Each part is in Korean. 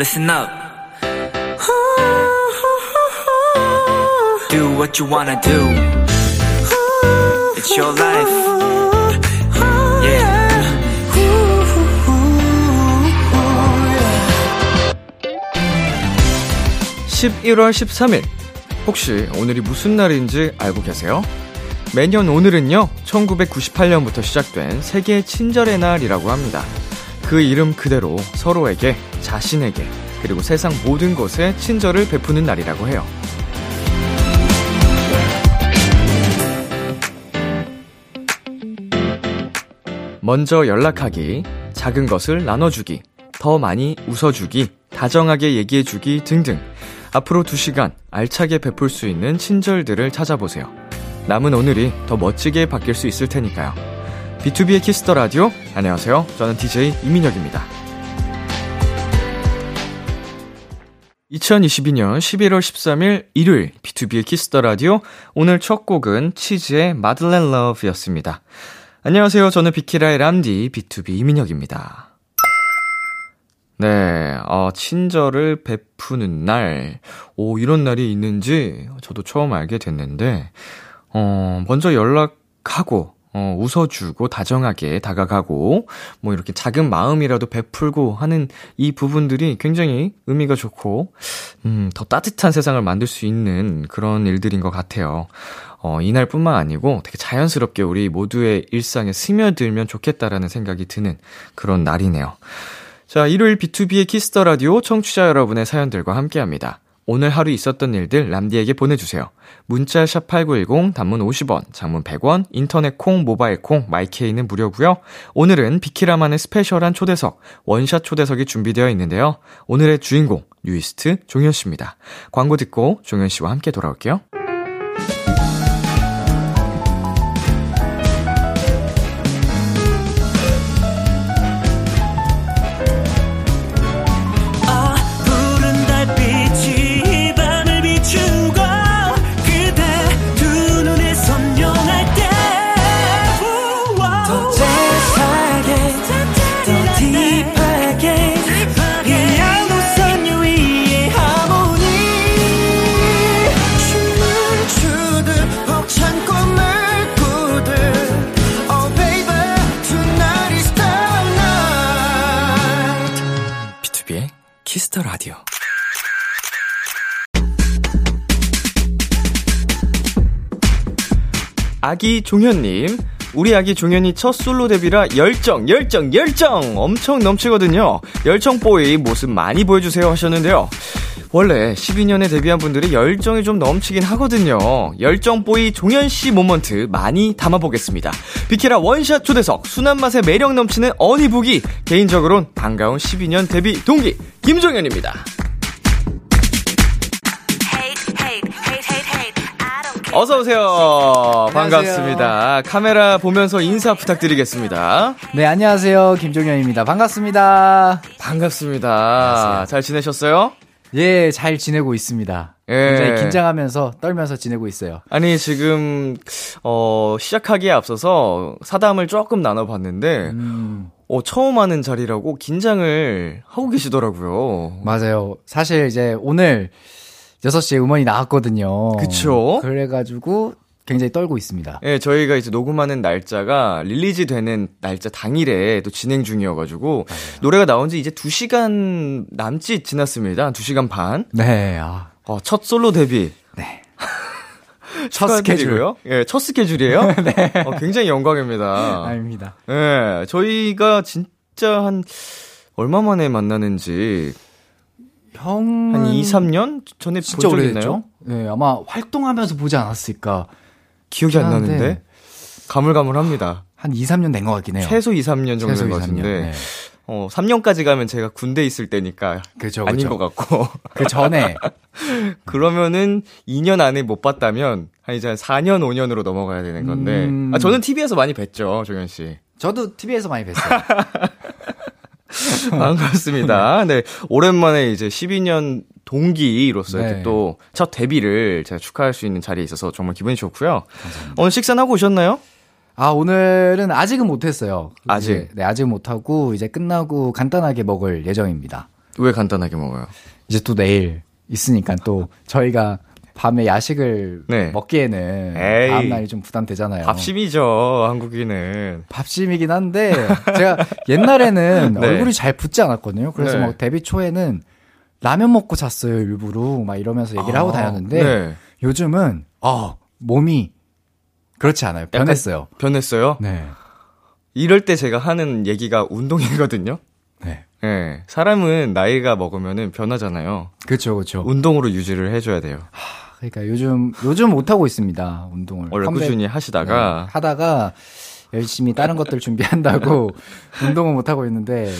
listen up. Do what you wanna do. It's your life. Yeah. 11월 13일. 혹시 오늘이 무슨 날인지 알고 계세요? 매년 오늘은요, 1998년부터 시작된 세계 친절의 날이라고 합니다. 그 이름 그대로 서로에게, 자신에게, 그리고 세상 모든 곳에 친절을 베푸는 날이라고 해요. 먼저 연락하기, 작은 것을 나눠주기, 더 많이 웃어주기, 다정하게 얘기해주기 등등. 앞으로 2시간 알차게 베풀 수 있는 친절들을 찾아보세요. 남은 오늘이 더 멋지게 바뀔 수 있을 테니까요. B2B의 키스터 라디오. 안녕하세요. 저는 DJ 이민혁입니다. 2022년 11월 13일 일요일 B2B의 키스터 라디오. 오늘 첫 곡은 치즈의 Madeleine Love였습니다. 안녕하세요. 저는 비키라의 람디 BTOB 이민혁입니다. 네, 어, 친절을 베푸는 날. 오, 이런 날이 있는지 저도 처음 알게 됐는데, 어, 먼저 연락하고, 어, 웃어주고, 다정하게 다가가고, 뭐 이렇게 작은 마음이라도 베풀고 하는 이 부분들이 굉장히 의미가 좋고, 음, 더 따뜻한 세상을 만들 수 있는 그런 일들인 것 같아요. 어, 이날뿐만 아니고 되게 자연스럽게 우리 모두의 일상에 스며들면 좋겠다라는 생각이 드는 그런 날이네요. 자, 일요일 B2B의 키스터 라디오 청취자 여러분의 사연들과 함께 합니다. 오늘 하루 있었던 일들 람디에게 보내주세요. 문자 샵8910 단문 50원, 장문 100원, 인터넷 콩, 모바일 콩, 마이케이는 무료고요 오늘은 비키라만의 special한 초대석, 원샷 초대석이 준비되어 있는데요. 오늘의 주인공, 뉴이스트 종현 씨입니다. 광고 듣고 종현 씨와 함께 돌아올게요. Kiss the 라디오. 아기 종현님, 우리 아기 종현이 첫 솔로 데뷔라 열정, 열정, 열정 엄청 넘치거든요. 열정boy 모습 많이 보여주세요 하셨는데요. 원래 12년에 데뷔한 분들이 열정이 좀 넘치긴 하거든요. 열정boy 종현씨 moment 많이 담아보겠습니다. 비키라 원샷 초대석, 순한 맛에 매력 넘치는 어니부기, 개인적으론 반가운 12년 데뷔 동기, 김종현입니다. 어서 오세요. 반갑습니다. 카메라 보면서 인사 부탁드리겠습니다. 네, 안녕하세요. 김종현입니다. 반갑습니다. 반갑습니다. 안녕하세요. 잘 지내셨어요? 예, 잘 지내고 있습니다. 예. 굉장히 긴장하면서 떨면서 지내고 있어요. 아니, 지금, 어, 시작하기에 앞서서 사담을 조금 나눠봤는데, 음, 어, 처음 하는 자리라고 긴장을 하고 계시더라고요. 맞아요. 사실 이제 오늘 6시에 음원이 나왔거든요. 그쵸? 그래가지고 굉장히 떨고 있습니다. 예, 저희가 이제 녹음하는 날짜가 release 되는 날짜 당일에 또 진행 중이어가지고, 노래가 나온 지 이제 2 시간 남짓 지났습니다. 2시간 반. 네, 아, 어, 첫 솔로 데뷔. 네. 첫 스케줄. 축하드리고요. 예, 첫 스케줄이에요? 네. 어, 굉장히 영광입니다. 아닙니다. 예, 저희가 진짜 한, 얼마 만에 만나는지, 형. 한 2, 3년 전에 진짜? 오래됐죠? 네, 아마 활동하면서 보지 않았을까. 기억이 안 하는데 나는데. 가물가물합니다. 한 2, 3년 된 것 같긴 해요. 최소 2, 3년 정도 최소 된 2, 것 3년. 같은데, 네. 어, 3년까지 가면 제가 군대 있을 때니까 그죠, 아닌 그죠. 것 같고, 그 전에. 그러면은 2년 안에 못 봤다면, 한 이제 한 4년, 5년으로 넘어가야 되는 건데, 음. 아, 저는 TV에서 많이 뵀죠, 종현 씨. 저도 TV에서 많이 뵀어요. 반갑습니다. 네. 오랜만에 이제 12년 동기로서 이렇게 네. 또첫 데뷔를 제가 축하할 수 있는 자리에 있어서 정말 기분이 좋고요. 오늘 식사는 하고 오셨나요? 아, 오늘은 아직은 못했어요. 아직? 이제, 네, 아직 못하고, 이제 끝나고 간단하게 먹을 예정입니다. 왜 간단하게 먹어요? 이제 또 내일 있으니까 또 저희가 밤에 야식을 네. 먹기에는 에이. 다음 날이 좀 부담되잖아요. 밥심이죠, 한국인은. 밥심이긴 한데 제가 옛날에는 네. 얼굴이 잘 붓지 않았거든요. 그래서 네. 막 데뷔 초에는 라면 먹고 잤어요 일부러 막 이러면서 얘기를 하고 아, 다녔는데 네. 요즘은 어 몸이 그렇지 않아요. 변했어요. 변했어요? 네. 이럴 때 제가 하는 얘기가 운동이거든요. 네. 예. 사람은 나이가 먹으면은 변하잖아요. 그렇죠, 그렇죠. 운동으로 유지를 해줘야 돼요. 그러니까 요즘 요즘 못 하고 있습니다 운동을. 원래 컴백, 꾸준히 하시다가. 네, 하다가 열심히 다른 것들 준비한다고 운동을 못 하고 있는데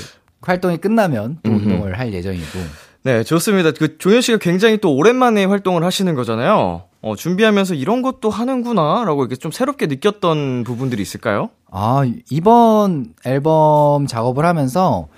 활동이 끝나면 또. 운동을 할 예정이고. 네, 좋습니다. 그 종현 씨가 굉장히 또 오랜만에 활동을 하시는 거잖아요. 어, 준비하면서 이런 것도 하는구나라고 이렇게 좀 새롭게 느꼈던 부분들이 있을까요? 아, 이번 앨범 작업을 하면서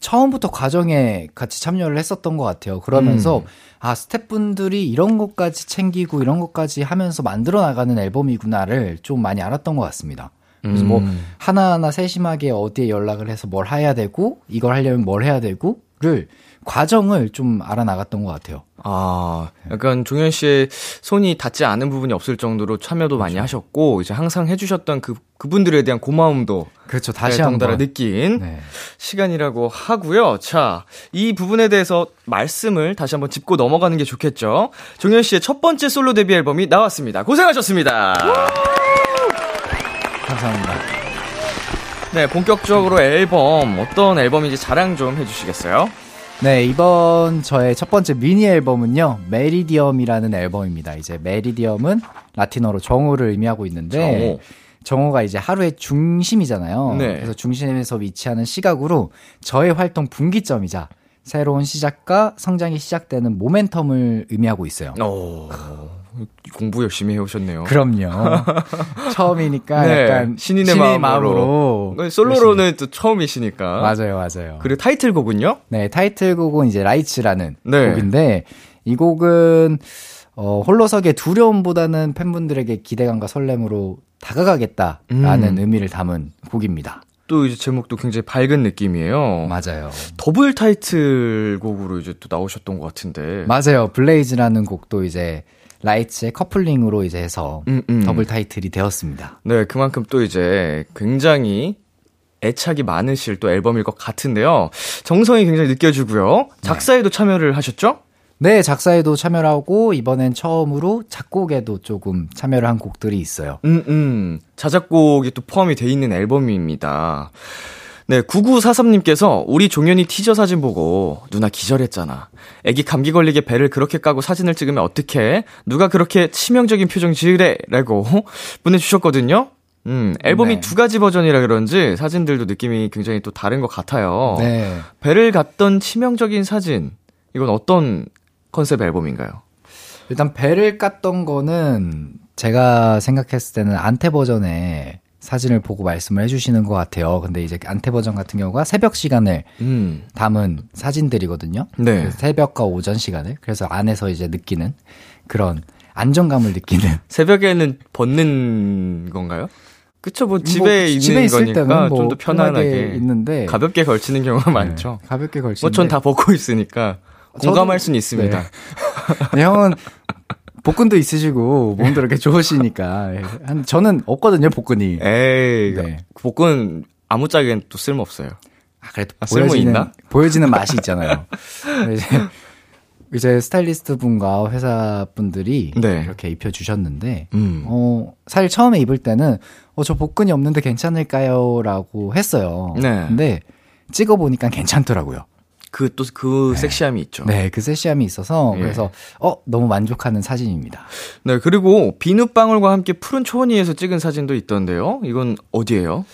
처음부터 과정에 같이 참여를 했었던 것 같아요. 그러면서 음. 아, 스태프분들이 이런 것까지 챙기고 이런 것까지 하면서 만들어 나가는 앨범이구나를 좀 많이 알았던 것 같습니다. 그래서 뭐 음. 하나하나 세심하게 어디에 연락을 해서 뭘 해야 되고 이걸 하려면 뭘 해야 되고를 과정을 좀 알아나갔던 것 같아요. 아, 약간 종현 씨의 손이 닿지 않은 부분이 없을 정도로 참여도 많이 그렇죠. 하셨고, 이제 항상 해주셨던 그, 그분들에 대한 고마움도 그렇죠. 다시 네, 덩달아 한번 느낀 네. 시간이라고 하고요. 자, 이 부분에 대해서 말씀을 다시 한번 짚고 넘어가는 게 좋겠죠. 종현 씨의 첫 번째 솔로 데뷔 앨범이 나왔습니다. 고생하셨습니다. 감사합니다. 네, 본격적으로 앨범 어떤 앨범인지 자랑 좀 해주시겠어요? 네, 이번 저의 첫 번째 미니 앨범은요, Meridiem이라는 앨범입니다. 이제 Meridiem은 라틴어로 정오를 의미하고 있는데, 정오. 가 이제 하루의 중심이잖아요. 네. 그래서 중심에서 위치하는 시각으로 저의 활동 분기점이자 새로운 시작과 성장이 시작되는 모멘텀을 의미하고 있어요. 오, 공부 열심히 해오셨네요. 그럼요. 처음이니까 네, 약간 신인의 신인의 마음으로. 마음으로. 솔로로는 또 처음이시니까. 열심히. 맞아요, 맞아요. 그리고 타이틀곡은요? 네, 타이틀곡은 이제 라이츠라는 네. 곡인데 이 곡은 어, 홀로서기의 두려움보다는 팬분들에게 기대감과 설렘으로 다가가겠다라는 음. 의미를 담은 곡입니다. 또 이제 제목도 굉장히 밝은 느낌이에요. 맞아요. 더블 타이틀곡으로 이제 또 나오셨던 것 같은데. 맞아요. Blaze라는 곡도 이제 Lights의 커플링으로 이제 해서 음, 음. 더블 타이틀이 되었습니다. 네, 그만큼 또 이제 굉장히 애착이 많으실 또 앨범일 것 같은데요. 정성이 굉장히 느껴지고요. 작사에도 참여를 하셨죠? 네, 작사에도 참여를 하고 이번엔 처음으로 작곡에도 조금 참여를 한 곡들이 있어요. 음, 음. 자작곡이 또 포함이 돼 있는 앨범입니다. 네, 9943님께서 우리 종현이 티저 사진 보고 누나 기절했잖아. 애기 감기 걸리게 배를 그렇게 까고 사진을 찍으면 어떡해? 누가 그렇게 치명적인 표정 지으래? 라고 보내주셨거든요. 음, 앨범이 네. 두 가지 버전이라 그런지 사진들도 느낌이 굉장히 또 다른 것 같아요. 네. 배를 갔던 치명적인 사진. 이건 어떤 컨셉 앨범인가요? 일단 배를 깠던 거는 제가 생각했을 때는 안테 버전의 사진을 보고 말씀을 해주시는 것 같아요. 근데 이제 안테 버전 같은 경우가 새벽 시간을 음, 담은 사진들이거든요. 네. 새벽과 오전 시간을 그래서 안에서 이제 느끼는 그런 안정감을 느끼는 새벽에는 벗는 건가요? 그쵸, 뭐 집에 뭐 있는 집에 있을 거니까 뭐 좀더 편안하게 있는데 가볍게 걸치는 경우가 네, 많죠. 가볍게 걸치는. 뭐전 다 벗고 있으니까 공감할 수는 있습니다. 네, 형은 복근도 있으시고 몸도 이렇게 좋으시니까 한 저는 없거든요 복근이. 에이, 네. 복근 아무짝엔 또 쓸모 없어요. 아, 그래도 아, 쓸모 보여지는 있나? 보여지는 맛이 있잖아요. 이제 이제 스타일리스트 분과 회사 분들이 네. 이렇게 입혀 주셨는데 음. 어 사실 처음에 입을 때는 어 저 복근이 없는데 괜찮을까요라고 했어요. 네. 근데 찍어 보니까 괜찮더라고요. 그 또 그 섹시함이 있죠. 네, 그 섹시함이 있어서 예. 그래서 어 너무 만족하는 사진입니다. 네, 그리고 비눗방울과 함께 푸른 초원위에서 찍은 사진도 있던데요. 이건 어디예요?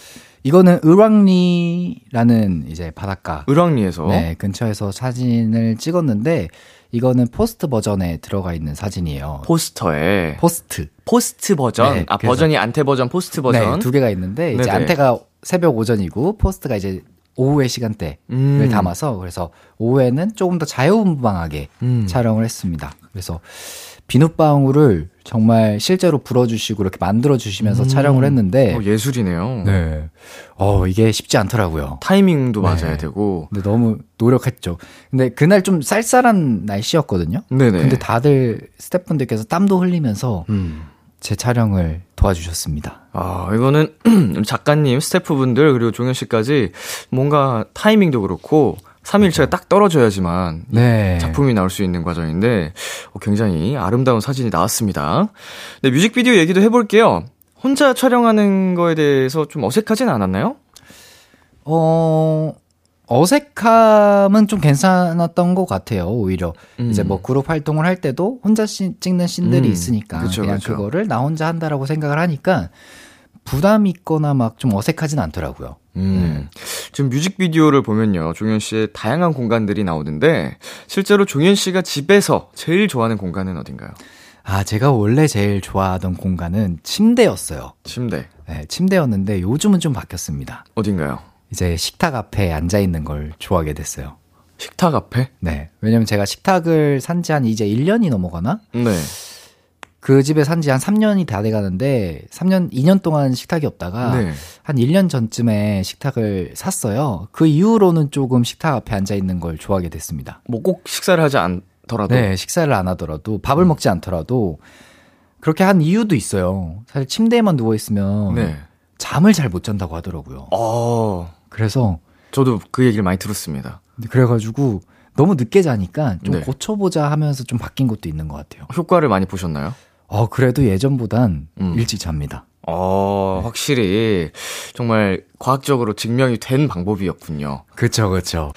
이거는 을왕리라는 이제 바닷가 을왕리에서. 네, 근처에서 사진을 찍었는데 이거는 post 버전에 들어가 있는 사진이에요. 포스터에 post. post 버전, 네, 아 버전이 ante 버전, post 버전. 네, 두 개가 있는데 이제 네네. ante가 새벽 오전이고 포스트가 이제 오후의 시간대를 음. 담아서 그래서 오후에는 조금 더 자유분방하게 음. 촬영을 했습니다. 그래서 비눗방울을 정말 실제로 불어주시고 이렇게 만들어주시면서 음. 촬영을 했는데. 어, 예술이네요. 네. 어, 이게 쉽지 않더라고요. 타이밍도 네. 맞아야 되고. 근데 너무 노력했죠. 근데 그날 좀 쌀쌀한 날씨였거든요. 네네. 근데 다들 스태프분들께서 땀도 흘리면서 음. 제 촬영을 도와주셨습니다. 아, 이거는 작가님, 스태프분들, 그리고 종현 씨까지 뭔가 타이밍도 그렇고, 3일차가 딱 떨어져야지만 네. 작품이 나올 수 있는 과정인데 어, 굉장히 아름다운 사진이 나왔습니다. 네, 뮤직비디오 얘기도 해볼게요. 혼자 촬영하는 거에 대해서 좀 어색하진 않았나요? 어, 어색함은 좀 괜찮았던 것 같아요, 오히려. 음. 이제 뭐 그룹 활동을 할 때도 혼자 시, 찍는 씬들이 음. 있으니까. 그쵸, 그냥 그쵸. 그거를 나 혼자 한다라고 생각을 하니까 부담 있거나 막 좀 어색하진 않더라고요. 음. 네. 지금 뮤직비디오를 보면요. 종현 씨의 다양한 공간들이 나오는데 실제로 종현 씨가 집에서 제일 좋아하는 공간은 어딘가요? 아, 제가 원래 제일 좋아하던 공간은 침대였어요. 침대. 네, 침대였는데 요즘은 좀 바뀌었습니다. 어딘가요? 이제 식탁 앞에 앉아 있는 걸 좋아하게 됐어요. 식탁 앞에? 네. 왜냐면 제가 식탁을 산 지 한 이제 1년이 넘어가나? 네. 그 집에 산 지 한 3년이 다 돼 가는데 3년 2년 동안 식탁이 없다가 네. 한 1년 전쯤에 식탁을 샀어요. 그 이후로는 조금 식탁 앞에 앉아 있는 걸 좋아하게 됐습니다. 뭐 꼭 식사를 하지 않더라도 네, 식사를 안 하더라도 밥을 음. 먹지 않더라도 그렇게 한 이유도 있어요. 사실 침대에만 누워 있으면 네. 잠을 잘 못 잔다고 하더라고요. 어. 그래서 저도 그 얘기를 많이 들었습니다. 그래가지고 너무 늦게 자니까 좀 네. 고쳐보자 하면서 좀 바뀐 것도 있는 것 같아요. 효과를 많이 보셨나요? 어, 그래도 예전보단 음. 일찍 잡니다. 어, 네. 확실히 정말 과학적으로 증명이 된 방법이었군요. 그쵸, 그쵸.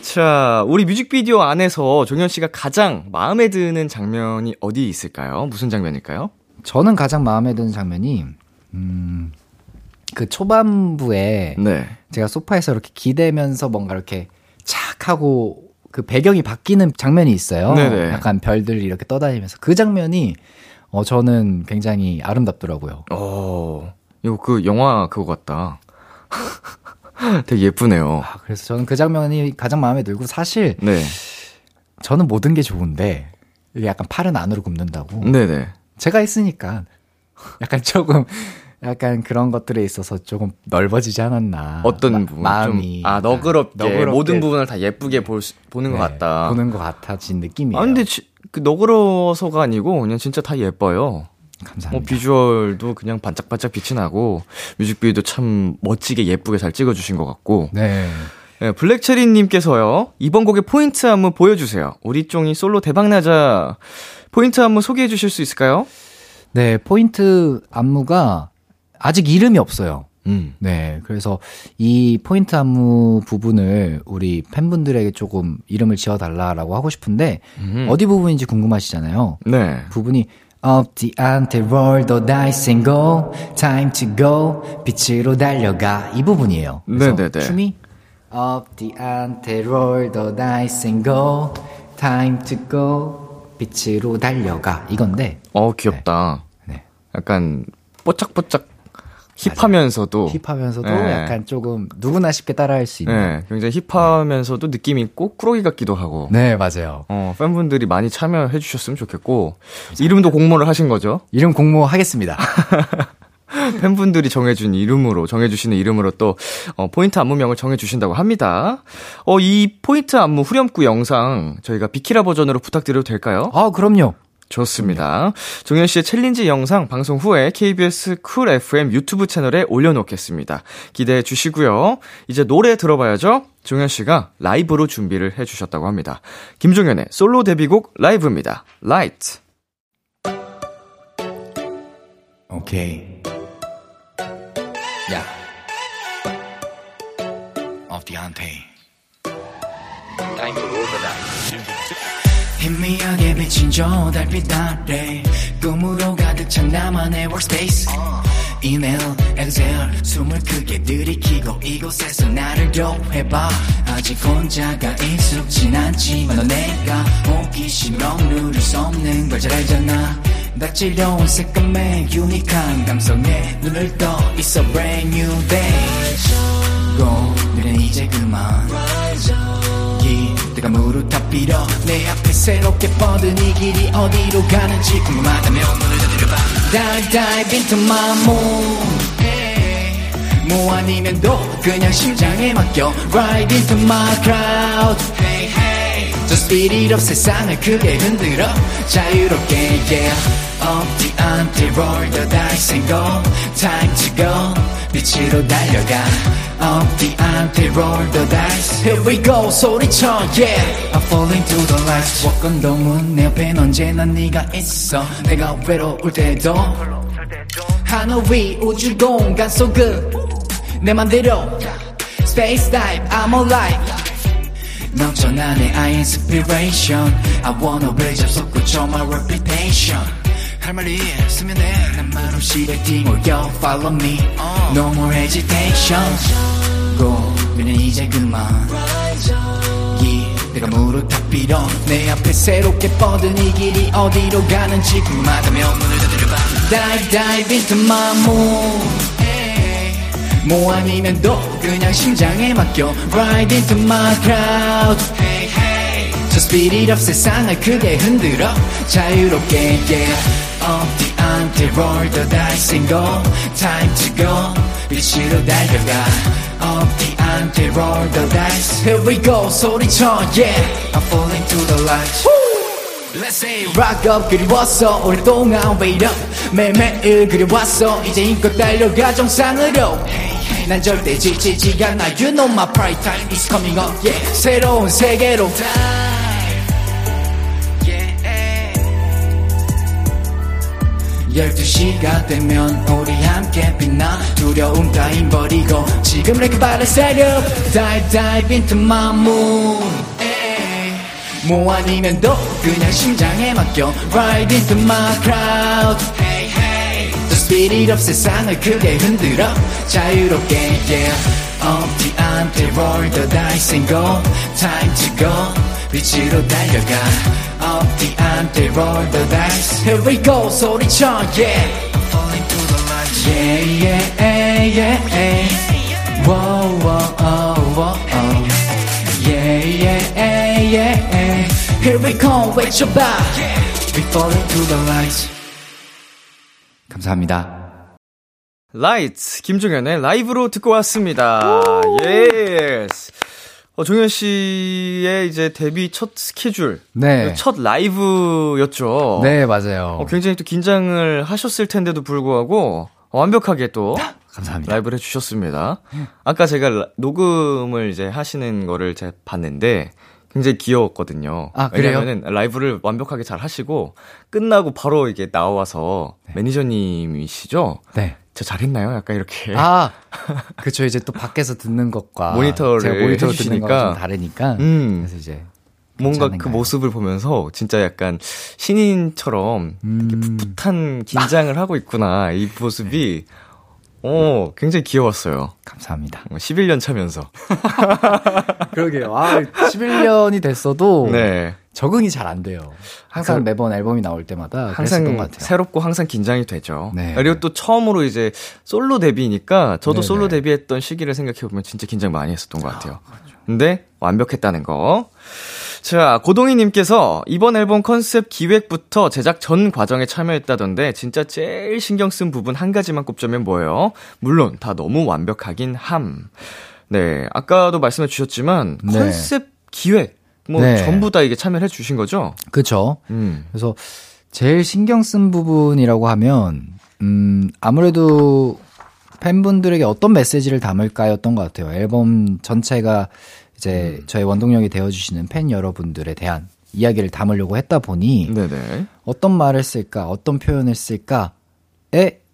자, 우리 뮤직비디오 안에서 종현 씨가 가장 마음에 드는 장면이 어디 있을까요? 무슨 장면일까요? 저는 가장 마음에 드는 장면이, 음, 그 초반부에 네. 제가 소파에서 이렇게 기대면서 뭔가 이렇게 착 하고 그 배경이 바뀌는 장면이 있어요. 네네. 약간 별들이 이렇게 떠다니면서 그 장면이 어, 저는 굉장히 아름답더라고요. 어, 이거 그 영화 그거 같다. 되게 예쁘네요. 아, 그래서 저는 그 장면이 가장 마음에 들고 사실 네. 저는 모든 게 좋은데 이게 약간 팔은 안으로 굽는다고. 네네. 제가 있으니까 약간 조금 약간 그런 것들에 있어서 조금 넓어지지 않았나. 어떤 마, 부분? 마음이. 좀, 아, 너그럽게, 너그럽게, 모든 부분을 다 예쁘게 볼 수, 보는 네, 것 같다. 보는 것 같아진 느낌이에요. 아, 근데 지, 그 너그러워서가 아니고 그냥 진짜 다 예뻐요. 감사합니다. 뭐 비주얼도 그냥 반짝반짝 빛이 나고 뮤직비디오도 참 멋지게 예쁘게 잘 찍어주신 것 같고. 네. 네, 블랙체리님께서요, 이번 곡의 포인트 안무 보여주세요. 우리 쫑이 솔로 대박나자. 포인트 안무 소개해 주실 수 있을까요? 네, 포인트 안무가 아직 이름이 없어요. 음. 네. 그래서 이 포인트 안무 부분을 우리 팬분들에게 조금 이름을 지어달라라고 하고 싶은데, 음. 어디 부분인지 궁금하시잖아요. 네. 부분이 Up the ante, roll the dice and go. Time to go. 빛으로 달려가. 이 부분이에요. 네네네. 춤이 Up the ante, roll the dice and go. Time to go. 빛으로 달려가. 이건데. 어, 귀엽다. 네. 네. 약간 뽀짝뽀짝 힙하면서도 힙하면서도 네. 약간 조금 누구나 쉽게 따라할 수 있는 네, 굉장히 힙하면서도 네. 느낌 있고 꾸러기 같기도 하고 네 맞아요 어, 팬분들이 많이 참여해 주셨으면 좋겠고 감사합니다. 이름도 공모를 하신 거죠? 이름 공모하겠습니다 팬분들이 정해준 이름으로 정해주시는 이름으로 또 어, 포인트 안무명을 정해주신다고 합니다. 어, 이 포인트 안무 후렴구 영상 저희가 비키라 버전으로 부탁드려도 될까요? 아 그럼요. 좋습니다. 종현 씨의 챌린지 영상 방송 후에 KBS Cool FM 유튜브 채널에 올려놓겠습니다. 기대해 주시고요. 이제 노래 들어봐야죠. 종현 씨가 라이브로 준비를 해 주셨다고 합니다. 김종현의 솔로 데뷔곡 라이브입니다. Light. 오케이. 야. 어디한테? 라이브로 올라다. 희미하게 비친 저 달빛 아래 꿈으로 가득 찬 나만의 workspace. 이메일, 엑셀 숨을 크게 들이키고 이곳에서 나를 도해봐. 아직 혼자가 익숙진 않지만 너 내가 호기심으로 누를 수 없는 걸 잘 알잖아. 다채로운 색감에 유니크한 감성에 눈을 떠 있어 brand new day. 오늘은 이제 그만 내가 무릎 다 빌어 내 앞에 새롭게 뻗은 이 길이 어디로 가는지 궁금하다면 문을 두드려봐 Dive dive into my moon 뭐 아니면 도 그냥 심장에 맡겨 Ride into my crowd Hey hey Just speed it up 세상을 크게 흔들어 자유롭게 yeah 어디한테 roll the dice and go Time to go 빛으로 달려가 어디한테 roll the dice Here we go 소리쳐 yeah I'm falling to the lights walkon동은 내 옆엔 언제나 네가 있어 내가 외로울 때도 하늘 위 우주 공간 속은 내 맘대로 Space dive I'm alive 넘쳐나 내 I inspiration I wanna raise up 솟구쳐 my reputation 할 말이 있으면 해난 말없이 yo follow me No more hesitation 고민은 이제 그만 yeah, 내가 무릎 다 빌어 내 앞에 새롭게 뻗은 이 길이 어디로 가는지 궁금하다면 문을 두드려봐 Dive dive into my moon 뭐 아니면 도 그냥 심장에 맡겨 Ride into my crowd Hey hey Just speed it up 세상을 크게 흔들어 자유롭게 yeah of the until roll the dice and go time to go 빛으로 달려가 of the until roll the dice here we go 소리쳐 yeah I'm falling to the light Woo! Let's say rock up 그리웠어 오랫동안 wait up 매일매일 그리웠어 이제 힘껏 달려가 정상으로 hey, 난 절대 지치지가 나 You know my pride time is coming up yeah 새로운 세계로 다 12시가 되면 우리 함께 빛나 두려움 따윈 버리고 지금 like 발을 세려 Dive dive into my moon 뭐 아니면 너 그냥 심장에 맡겨 Ride into my crowd hey, hey. The spirit of 세상을 크게 흔들어 자유롭게 yeah. 엄티한테 roll the dice and go Time to go 빛으로 달려가 어디한테 roll the dice Here we go 소리쳐 yeah I'm falling to the light yeah yeah yeah yeah Whoa whoa oh whoa oh yeah yeah yeah Here we come 외쳐봐 We falling to the lights 감사합니다 Lights 김종현의 라이브로 듣고 왔습니다. 예스. 어, 종현 씨의 이제 데뷔 첫 스케줄, 네. 첫 라이브였죠. 네, 맞아요. 어, 굉장히 또 긴장을 하셨을 텐데도 불구하고 어, 완벽하게 또 감사합니다. 라이브를 해주셨습니다. 아까 제가 라, 녹음을 이제 하시는 거를 제가 봤는데 굉장히 귀여웠거든요. 아, 그래요? 왜냐면은 라이브를 완벽하게 잘 하시고 끝나고 바로 이게 나와서 매니저님이시죠? 네. 저 잘했나요? 약간 이렇게. 아, 그쵸. 이제 또 밖에서 듣는 것과 모니터를 제가 모니터로 듣는 해주시니까. 거가 좀 다르니까. 음. 그래서 이제 뭔가 그 괜찮은가요? 모습을 보면서 진짜 약간 신인처럼 음. 풋풋한 긴장을 하고 있구나. 이 모습이 어, 굉장히 귀여웠어요. 감사합니다. 11년 차면서. 그러게요. 아, 11년이 됐어도 네. 적응이 잘 안 돼요. 항상 그- 매번 앨범이 나올 때마다 항상. 새롭고 항상 긴장이 되죠. 네. 그리고 또 처음으로 이제 솔로 데뷔니까 저도 네네. 솔로 데뷔했던 시기를 생각해 보면 진짜 긴장 많이 했었던 것 같아요. 그렇죠. 근데 완벽했다는 거. 자, 고동희님께서 이번 앨범 컨셉 기획부터 제작 전 과정에 참여했다던데 진짜 제일 신경 쓴 부분 한 가지만 꼽자면 뭐예요? 물론 다 너무 완벽하긴 함. 네, 아까도 말씀해 주셨지만 네. 컨셉 기획 뭐 네. 전부 다 이게 참여를 해 주신 거죠? 그쵸. 음. 그래서 제일 신경 쓴 부분이라고 하면, 음, 아무래도 팬분들에게 어떤 메시지를 담을까였던 것 같아요. 앨범 전체가 이제 저의 원동력이 되어주시는 팬 여러분들에 대한 이야기를 담으려고 했다 보니, 네네. 어떤 말을 쓸까, 어떤 표현을 쓸까에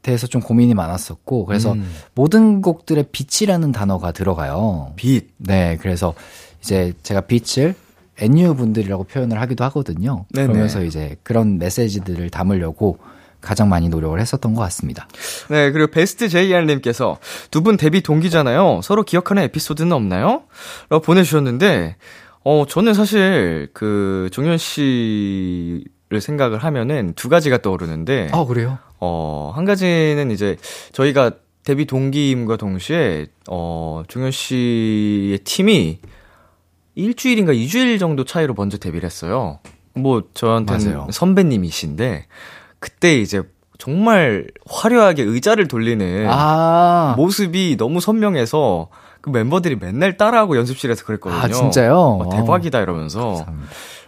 대해서 좀 고민이 많았었고, 그래서 음. 모든 곡들의 빛이라는 단어가 들어가요. 빛. 네, 그래서 이제 제가 빛을 NU 분들이라고 표현을 하기도 하거든요. 네네. 그러면서 이제 그런 메시지들을 담으려고 가장 많이 노력을 했었던 것 같습니다. 네, 그리고 베스트 JR님께서 두 분 데뷔 동기잖아요. 서로 기억하는 에피소드는 없나요? 라고 보내주셨는데, 어, 저는 사실 그 종현 씨를 생각을 하면은 두 가지가 떠오르는데, 아, 그래요? 어, 한 가지는 이제 저희가 데뷔 동기임과 동시에, 어, 종현 씨의 팀이 일주일인가 2주일 정도 차이로 먼저 데뷔를 했어요. 뭐 저한테는 맞아요. 선배님이신데 그때 이제 정말 화려하게 의자를 돌리는 아~ 모습이 너무 선명해서 그 멤버들이 맨날 따라하고 연습실에서 그랬거든요. 아, 진짜요? 어, 대박이다 이러면서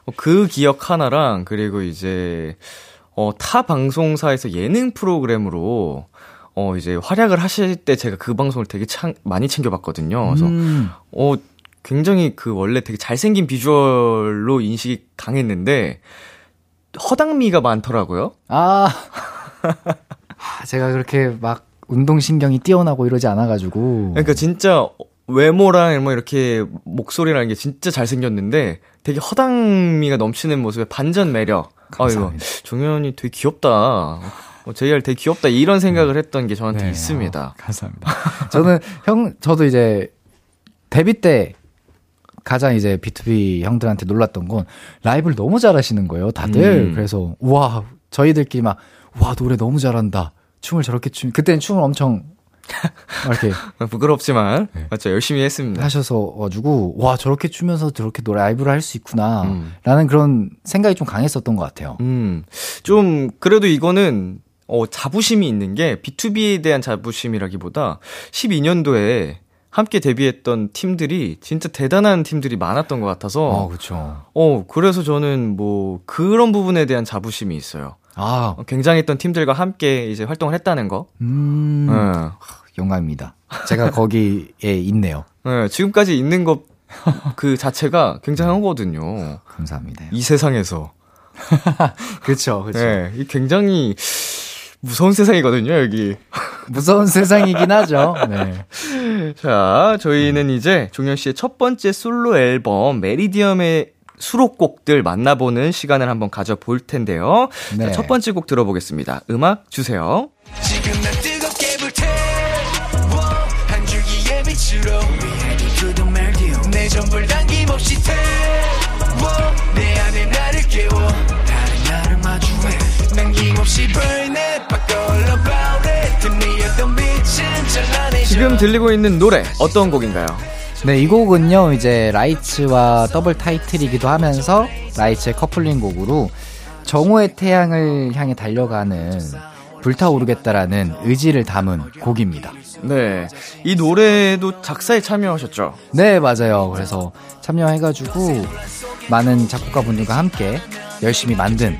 어, 그 기억 하나랑 그리고 이제 어, 타 방송사에서 예능 프로그램으로 어, 이제 활약을 하실 때 제가 그 방송을 되게 창, 많이 챙겨봤거든요. 그래서, 음. 어, 굉장히 그 원래 되게 잘생긴 비주얼로 인식이 강했는데, 허당미가 많더라고요. 아. 제가 그렇게 막 운동신경이 뛰어나고 이러지 않아가지고. 그러니까 진짜 외모랑 뭐 이렇게 목소리라는 게 진짜 잘생겼는데 되게 허당미가 넘치는 모습에 반전 매력. 아이고, 종현이 되게 귀엽다. 어, JR 되게 귀엽다. 이런 생각을 했던 게 저한테 네, 있습니다. 어, 감사합니다. 저는 형, 저도 이제 데뷔 때 가장 이제 B2B 형들한테 놀랐던 건 라이브를 너무 잘하시는 거예요, 다들. 음. 그래서, 와, 저희들끼리 막, 와, 노래 너무 잘한다. 춤을 저렇게 추, 그때는 춤을 엄청 이렇게 부끄럽지만 네. 맞죠 열심히 했습니다. 하셔서 가지고 와 저렇게 추면서 저렇게 노래 라이브를 할 수 있구나라는 음. 그런 생각이 좀 강했었던 것 같아요. 음, 좀 그래도 이거는 어 자부심이 있는 게 B2B에 대한 자부심이라기보다 12년도에 함께 데뷔했던 팀들이 진짜 대단한 팀들이 많았던 것 같아서. 어, 그렇죠. 어, 그래서 저는 뭐 그런 부분에 대한 자부심이 있어요. 아, 어, 굉장했던 팀들과 함께 이제 활동을 했다는 거. 음. 네. 영광입니다. 제가 거기에 있네요. 네, 지금까지 있는 것 그 자체가 굉장한 거거든요. 감사합니다. 이 세상에서. 그렇죠, 그렇죠. 네, 굉장히 무서운 세상이거든요, 여기. 무서운 세상이긴 하죠. 네. 자, 저희는 이제 종현 씨의 첫 번째 솔로 앨범 메리디엄의 수록곡들 만나보는 시간을 한번 가져볼 텐데요. 네. 자, 첫 번째 곡 들어보겠습니다. 음악 주세요. 지금 들리고 있는 노래 어떤 곡인가요? 네, 이 곡은요, 이제 Lights와 더블 타이틀이기도 하면서 Lights의 커플링 곡으로 정오의 태양을 향해 달려가는 불타오르겠다라는 의지를 담은 곡입니다. 네. 이 노래도 작사에 참여하셨죠? 네, 맞아요. 그래서 참여해가지고 많은 작곡가 분들과 함께 열심히 만든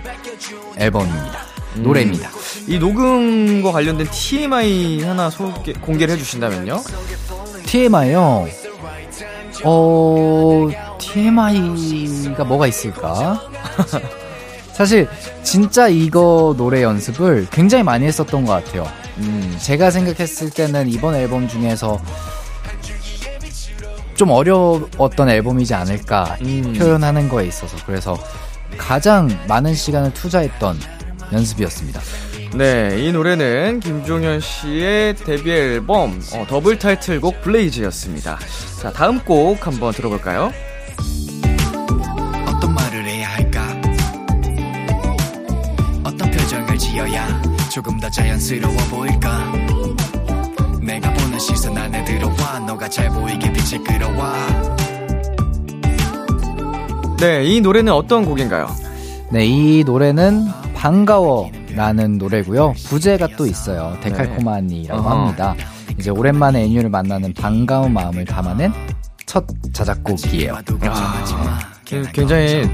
앨범입니다. 음. 노래입니다. 이 녹음과 관련된 TMI 하나 소개, 공개를 해주신다면요? TMI요? 어, TMI가 뭐가 있을까? 사실 진짜 이거 노래 연습을 굉장히 많이 했었던 것 같아요. 음, 제가 생각했을 때는 이번 앨범 중에서 좀 어려웠던 앨범이지 않을까 음. 표현하는 거에 있어서 그래서 가장 많은 시간을 투자했던 연습이었습니다. 네, 이 노래는 김종현 씨의 데뷔 앨범 어, 더블 타이틀곡 블레이즈였습니다. 자, 다음 곡 한번 들어볼까요? 어떤 말을 해야 할까? 어떤 표정을 지어야 조금 더 자연스러워 보일까? 내가 보는 시선 안에 들어와 너가 잘 보이게 빛을 끌어와 네, 이 노래는 어떤 곡인가요? 네, 이 노래는 반가워 라는 노래고요. 부제가 또 있어요. 데칼코마니라고 네. 합니다. 이제 오랜만에 애뉴를 만나는 반가운 마음을 담아낸 첫 자작곡이에요. 아, 굉장히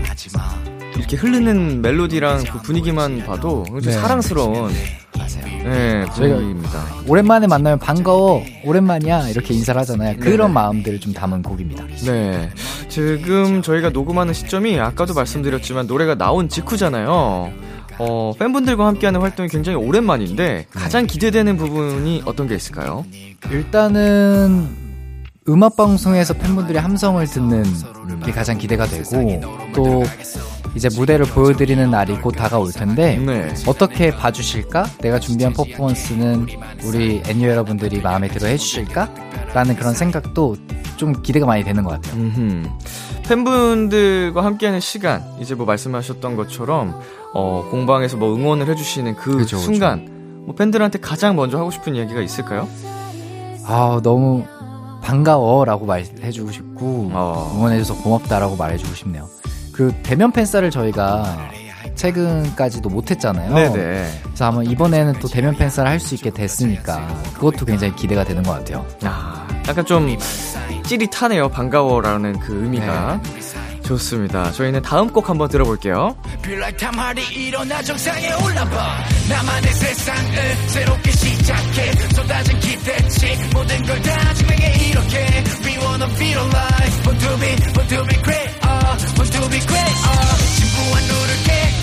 이렇게 흐르는 멜로디랑 그 분위기만 봐도 네. 사랑스러운 네, 분위기입니다. 오랜만에 만나면 반가워, 오랜만이야 이렇게 인사를 하잖아요. 그런 네 마음들을 좀 담은 곡입니다. 네, 지금 저희가 녹음하는 시점이 아까도 말씀드렸지만 노래가 나온 직후잖아요. 어, 팬분들과 함께하는 활동이 굉장히 오랜만인데 가장 기대되는 부분이 어떤 게 있을까요? 일단은 음악 방송에서 팬분들이 함성을 듣는 게 가장 기대가 되고 또 이제 무대를 보여드리는 날이 곧 다가올 텐데 네. 어떻게 봐주실까? 내가 준비한 퍼포먼스는 우리 애니 여러분들이 마음에 들어 해주실까? 라는 그런 생각도 좀 기대가 많이 되는 것 같아요. 음흠. 팬분들과 함께하는 시간 이제 뭐 말씀하셨던 것처럼 어, 공방에서 뭐 응원을 해주시는 그 그쵸, 순간 그쵸. 뭐 팬들한테 가장 먼저 하고 싶은 이야기가 있을까요? 아 너무 반가워라고 말해주고 싶고 어. 응원해줘서 고맙다라고 말해주고 싶네요. 그 대면 팬사를 저희가 최근까지도 못했잖아요. 네네. 그래서 아마 이번에는 또 대면 팬사를 할 수 있게 됐으니까 그것도 굉장히 기대가 되는 것 같아요. 아, 약간 좀 찌릿하네요. 반가워라는 그 의미가. 네. 좋습니다. 저희는 다음 곡 한번 들어볼게요.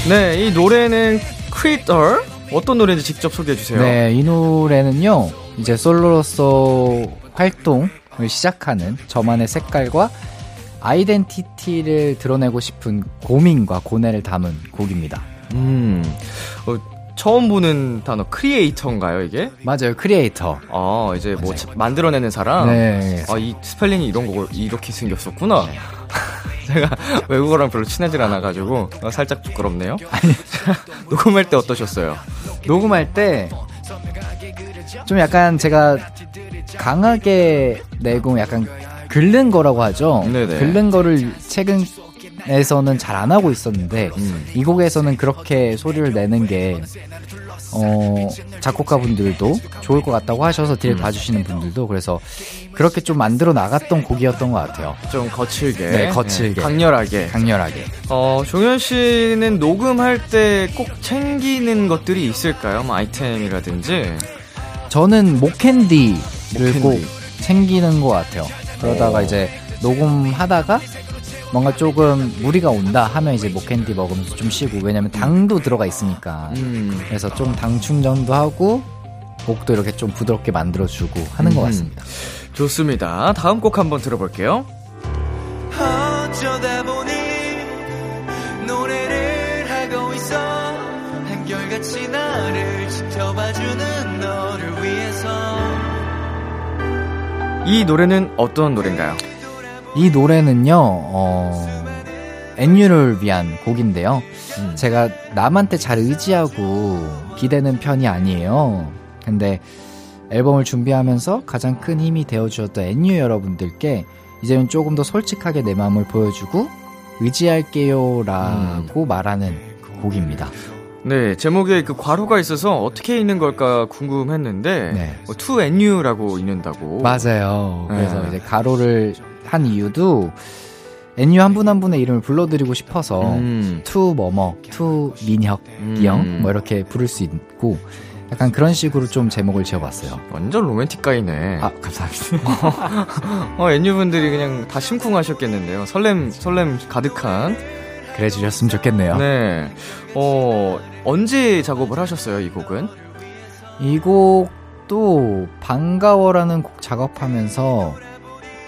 네, 이 노래는 Creator 어떤 노래인지 직접 소개해 주세요. 네, 이 노래는요. 이제 솔로로서 활동을 시작하는 저만의 색깔과 아이덴티티를 드러내고 싶은 고민과 고뇌를 담은 곡입니다. 음, 어, 처음 보는 단어 creator인가요 이게? 맞아요 크리에이터. 아 이제 뭐 맞아요. 만들어내는 사람. 네. 아이 스펠링이 이런 거 이렇게 생겼었구나. 네. 제가 외국어랑 별로 친하질 않아가지고 어, 살짝 부끄럽네요. 아니 녹음할 때 어떠셨어요? 녹음할 때 좀 약간 제가 강하게 내고 약간 긁는 거라고 하죠. 네네. 긁는 거를 최근 에서는 잘 안 하고 있었는데 음. 이 곡에서는 그렇게 소리를 내는 게 어, 작곡가분들도 좋을 것 같다고 하셔서 딜 음. 봐주시는 분들도 그래서 그렇게 좀 만들어 나갔던 곡이었던 것 같아요. 좀 거칠게. 네, 거칠게. 네, 강렬하게. 강렬하게. 어, 종현 씨는 녹음할 때 꼭 챙기는 것들이 있을까요? 뭐 아이템이라든지. 저는 목캔디를 목캔디. 꼭 챙기는 것 같아요. 그러다가 오. 이제 녹음하다가 뭔가 조금 무리가 온다 하면 이제 목캔디 먹으면서 좀 쉬고 왜냐면 당도 들어가 있으니까 음. 그래서 좀 당 충전도 하고 목도 이렇게 좀 부드럽게 만들어주고 하는 음. 것 같습니다. 좋습니다. 다음 곡 한번 들어볼게요. 이 노래는 어떤 노래인가요? 이 노래는요, 어, 엔유를 위한 곡인데요. 음. 제가 남한테 잘 의지하고 기대는 편이 아니에요. 근데 앨범을 준비하면서 가장 큰 힘이 되어주었던 엔유 여러분들께 이제는 조금 더 솔직하게 내 마음을 보여주고 의지할게요 라고 음. 말하는 곡입니다. 네, 제목에 그 괄호가 있어서 어떻게 읽는 걸까 궁금했는데 네. 뭐, to and you라고 읽는다고. 맞아요. 그래서 네. 이제 가로를 한 이유도 NU 한분 한 분의 이름을 불러드리고 싶어서 음. to 뭐뭐, to 민혁, 음. 뭐 이렇게 부를 수 있고 약간 그런 식으로 좀 제목을 지어봤어요. 완전 로맨틱 가이네. 아, 감사합니다. 어, NU 분들이 그냥 다 심쿵하셨겠는데요. 설렘, 설렘 가득한. 그래 주셨으면 좋겠네요. 네. 어, 언제 작업을 하셨어요, 이 곡은? 이 곡도 반가워라는 곡 작업하면서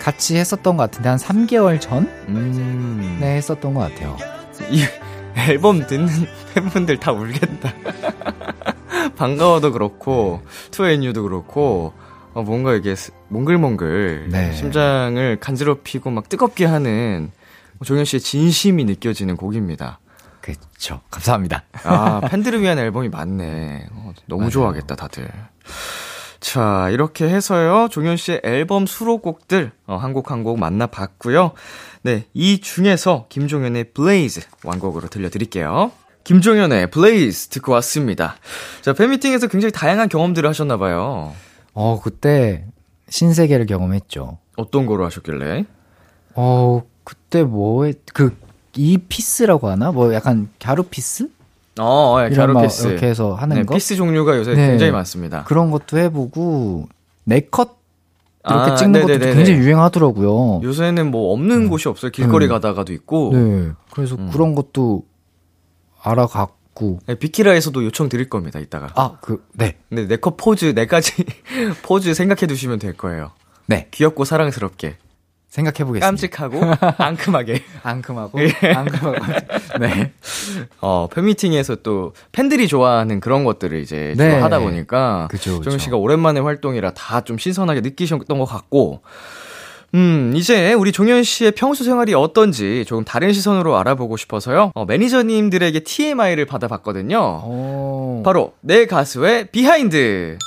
같이 했었던 것 같은데 한 3개월 전? 음. 네, 했었던 것 같아요. 이 앨범 듣는 팬분들 다 울겠다. 반가워도 그렇고, 투앤유도 그렇고, 어, 뭔가 이게 몽글몽글 네. 심장을 간지럽히고 막 뜨겁게 하는 종현 씨의 진심이 느껴지는 곡입니다. 그렇죠. 감사합니다. 아, 팬들을 위한 앨범이 많네. 어, 너무 맞아요. 좋아하겠다, 다들. 자, 이렇게 해서요. 종현 씨의 앨범 수록곡들 어, 한곡 한 곡 만나봤고요. 네, 이 중에서 김종현의 BLAZE 완곡으로 들려드릴게요. 김종현의 BLAZE 듣고 왔습니다. 자, 팬미팅에서 굉장히 다양한 경험들을 하셨나봐요. 어, 그때 신세계를 경험했죠. 어떤 거로 하셨길래? 어, 그때 뭐, 그, 이 peace라고 하나? 뭐 약간 갸루 peace? 어, 어 예, 갸루 peace. 이렇게 해서 하는 네, 거. peace 종류가 요새 네, 굉장히 많습니다. 그런 것도 해보고, 네컷 이렇게 아, 찍는 네네네네. 것도 굉장히 유행하더라고요. 요새는 뭐 없는 네. 곳이 없어요. 길거리 네. 가다가도 있고. 네. 그래서 음. 그런 것도 알아갔고. 네, 비키라에서도 요청 드릴 겁니다, 이따가. 아, 그, 네. 네, 네컷 포즈, 네 가지 포즈 생각해 두시면 될 거예요. 네. 귀엽고 사랑스럽게. 생각해 보겠습니다. 깜찍하고 앙큼하게. 앙큼하고. 예. 앙큼하고. 네. 어, 팬미팅에서 또 팬들이 좋아하는 그런 것들을 이제 네. 하다 보니까. 그죠. 종현 씨가 오랜만에 활동이라 다 좀 신선하게 느끼셨던 것 같고. 음, 이제 우리 종현 씨의 평소 생활이 어떤지 조금 다른 시선으로 알아보고 싶어서요. 어, 매니저님들에게 TMI를 받아봤거든요. 오. 바로 내 가수의 behind.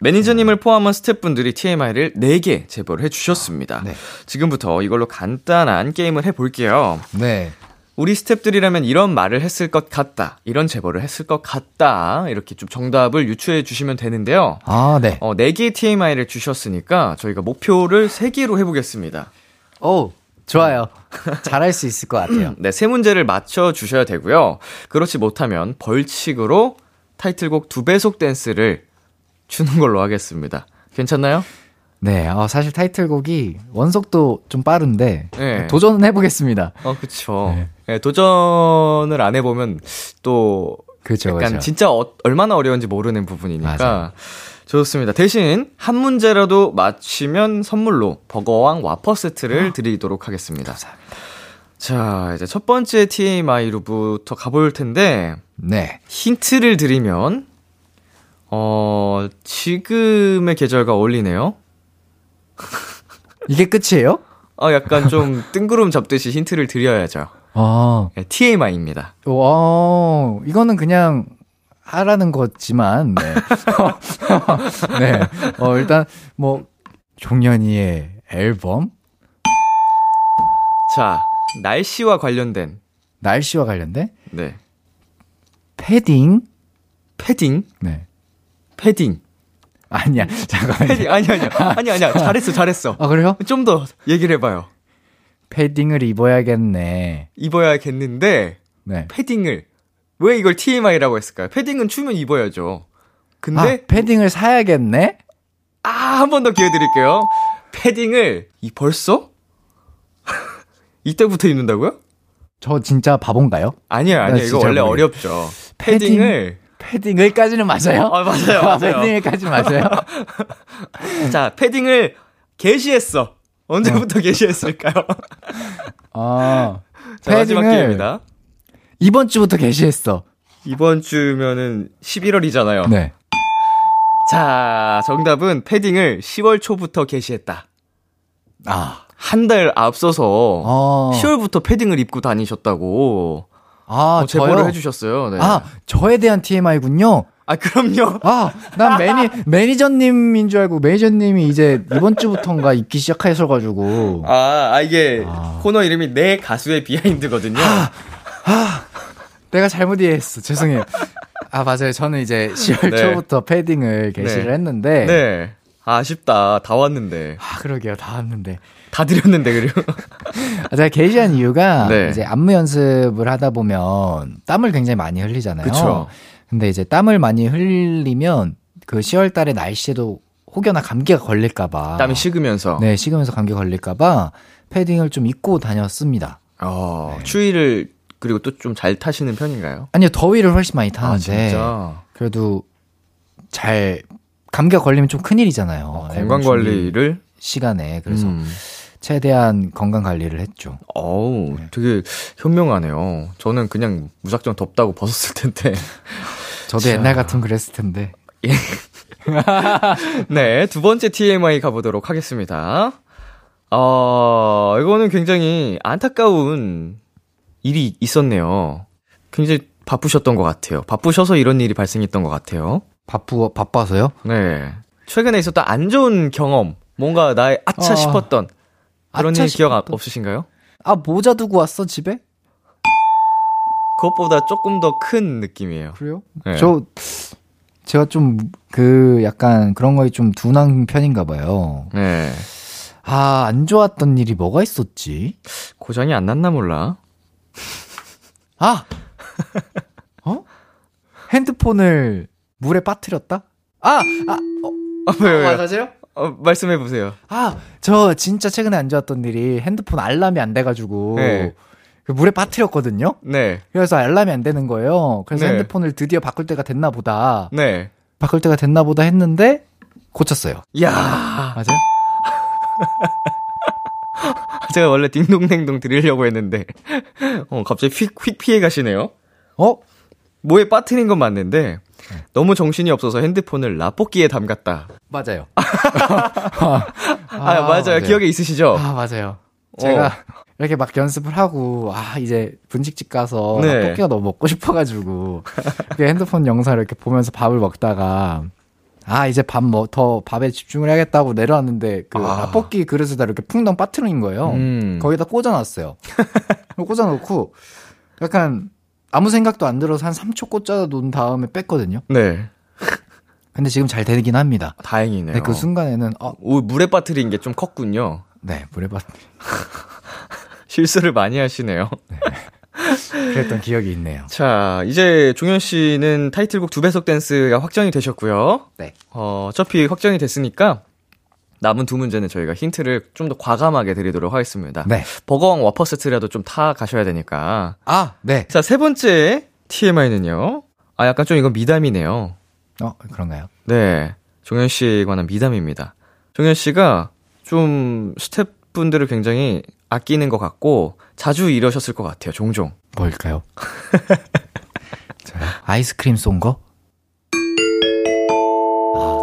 매니저님을 포함한 스태프분들이 TMI를 4개 제보를 해주셨습니다. 네. 지금부터 이걸로 간단한 게임을 해볼게요. 네. 우리 스탭들이라면 이런 말을 했을 것 같다. 이런 제보를 했을 것 같다. 이렇게 좀 정답을 유추해 주시면 되는데요. 아, 네. 어, 4개의 TMI를 주셨으니까 저희가 목표를 3개로 해보겠습니다. 오, 좋아요. 잘할 수 있을 것 같아요. 네, 세 문제를 맞춰 주셔야 되고요. 그렇지 못하면 벌칙으로 타이틀곡 두 배속 댄스를 주는 걸로 하겠습니다. 괜찮나요? 네, 어, 사실 타이틀곡이 원속도 좀 빠른데 네. 도전은 해보겠습니다. 어, 그렇죠. 네. 네, 도전을 안 해보면 또 그렇죠, 약간 그렇죠. 진짜 어, 얼마나 어려운지 모르는 부분이니까 맞아. 좋습니다. 대신 한 문제라도 맞히면 선물로 버거왕 와퍼 세트를 어. 드리도록 하겠습니다. 감사합니다. 자, 이제 첫 번째 TMI로부터 가볼 텐데, 네. 힌트를 드리면, 어, 지금의 계절과 어울리네요. 이게 끝이에요? 어, 약간 좀 뜬구름 잡듯이 힌트를 드려야죠. 아. 네, TMI입니다. 와, 이거는 그냥 하라는 거지만, 네. 네. 어, 일단, 뭐, 종현이의 앨범? 자, 날씨와 관련된. 날씨와 관련된? 네. 패딩? 패딩? 네. 패딩. 아니야. 잠깐만. 패딩, 아니, 아니야. 아니, 아니야. 잘했어, 잘했어. 아, 그래요? 좀 더 얘기를 해 봐요. 패딩을 입어야겠네. 입어야겠는데, 네. 패딩을, 왜 이걸 TMI라고 했을까요? 패딩은 추면 입어야죠. 근데. 아, 패딩을 사야겠네? 아, 한 번 더 기회 드릴게요. 패딩을, 이 벌써? 이때부터 입는다고요? 저 진짜 바본가요? 아니요, 아니요. 이거 원래 모르겠... 어렵죠. 패딩을. 패딩을까지는 맞아요? 아, 맞아요, 맞아요. 패딩을까지 맞아요? 자, 패딩을 게시했어. 언제부터 어. 게시했을까요? 아, 자, 마지막 기회입니다. 이번 주부터 게시했어. 이번 주면은 11월이잖아요. 네. 자, 정답은 패딩을 10월 초부터 게시했다. 아. 한 달 앞서서 아. 10월부터 패딩을 입고 다니셨다고. 아, 어, 제보를 해주셨어요. 네. 아, 저에 대한 TMI군요. 아, 그럼요. 아, 난 매니, 매니저님인 줄 알고 매니저님이 이제 이번 주부터인가 입기 시작하셔가지고. 아, 아 이게 아. 코너 이름이 내 가수의 비하인드거든요. 아, 아, 내가 잘못 이해했어. 죄송해요. 아, 맞아요. 저는 이제 10월 네. 초부터 패딩을 게시를 네. 했는데. 네. 아, 쉽다 다 왔는데. 아, 그러게요. 다 왔는데. 다 드렸는데, 그리고. 아, 제가 게시한 이유가. 네. 이제 안무 연습을 하다 보면 땀을 굉장히 많이 흘리잖아요. 그쵸. 근데 이제 땀을 많이 흘리면 그 10월 달에 날씨에도 혹여나 감기가 걸릴까 봐. 땀이 식으면서. 네, 식으면서 감기 걸릴까 봐 패딩을 좀 입고 다녔습니다. 어, 네. 추위를 그리고 또 좀 잘 타시는 편인가요? 아니요, 더위를 훨씬 많이 타는데. 아, 그래도 잘 감기가 걸리면 좀 큰일이잖아요. 어, 건강 관리를 시간에 그래서 음. 최대한 건강 관리를 했죠. 어우, 네. 되게 현명하네요. 저는 그냥 무작정 덥다고 벗었을 텐데. 저도 자. 옛날 같은 그랬을 텐데. 예. 네, 두 번째 TMI 가보도록 하겠습니다. 어, 이거는 굉장히 안타까운 일이 있었네요. 굉장히 바쁘셨던 것 같아요. 바쁘셔서 이런 일이 발생했던 것 같아요. 바쁘, 바빠서요? 네. 최근에 있었던 안 좋은 경험, 뭔가 나의 아차 어... 싶었던 그런 일 기억 싶었던... 없으신가요? 아, 모자 두고 왔어, 집에? 그것보다 조금 더 큰 느낌이에요. 그래요? 네. 저, 제가 좀, 그, 약간 그런 거에 좀 둔한 편인가 봐요. 네. 아, 안 좋았던 일이 뭐가 있었지? 고장이 안 났나 몰라. 아! 어? 핸드폰을 물에 빠뜨렸다? 아! 아! 어, 아, 왜요? 아, 맞아요? 어, 말씀해 보세요. 아, 저 진짜 최근에 안 좋았던 일이 핸드폰 알람이 안 돼가지고 네. 그 물에 빠뜨렸거든요. 네. 그래서 알람이 안 되는 거예요. 그래서 네. 핸드폰을 드디어 바꿀 때가 됐나 보다. 네. 바꿀 때가 됐나 보다 했는데 고쳤어요. 야 맞아요? 제가 원래 딩동댕동 드리려고 했는데 어, 갑자기 휙, 휙 피해 가시네요. 어? 뭐에 빠뜨린 건 맞는데 네. 너무 정신이 없어서 핸드폰을 라볶이에 담갔다. 맞아요. 아, 아, 맞아요. 맞아요. 기억에 있으시죠? 아, 맞아요. 제가 어. 이렇게 막 연습을 하고, 아, 이제 분식집 가서 네. 라볶이가 너무 먹고 싶어가지고, 핸드폰 영상을 이렇게 보면서 밥을 먹다가, 아, 이제 밥 뭐, 더 밥에 집중을 해야겠다고 내려왔는데, 그, 아. 라볶이 그릇에다 이렇게 풍덩 빠트린 거예요. 음. 거기다 꽂아놨어요. 꽂아놓고, 약간, 아무 생각도 안 들어서 한 3초 꽂아 놓은 다음에 뺐거든요. 네. 근데 지금 잘 되긴 합니다. 다행이네요. 네, 그 순간에는, 어. 오, 물에 빠트린 게 좀 컸군요. 네, 물에 빠뜨린. 실수를 많이 하시네요. 네. 그랬던 기억이 있네요. 자, 이제 종현 씨는 타이틀곡 두 배속 댄스가 확정이 되셨고요. 네. 어, 어차피 확정이 됐으니까 남은 두 문제는 저희가 힌트를 좀 더 과감하게 드리도록 하겠습니다. 네. 버거왕 와퍼 세트라도 좀 타 가셔야 되니까. 아, 네. 자, 세 번째 TMI는요. 아, 약간 좀 이건 미담이네요. 어, 그런가요? 네. 종현 씨에 관한 미담입니다. 종현 씨가 좀 스태프분들을 굉장히 아끼는 것 같고 자주 이러셨을 것 같아요. 종종. 뭘까요? 아이스크림 쏜 거? 아.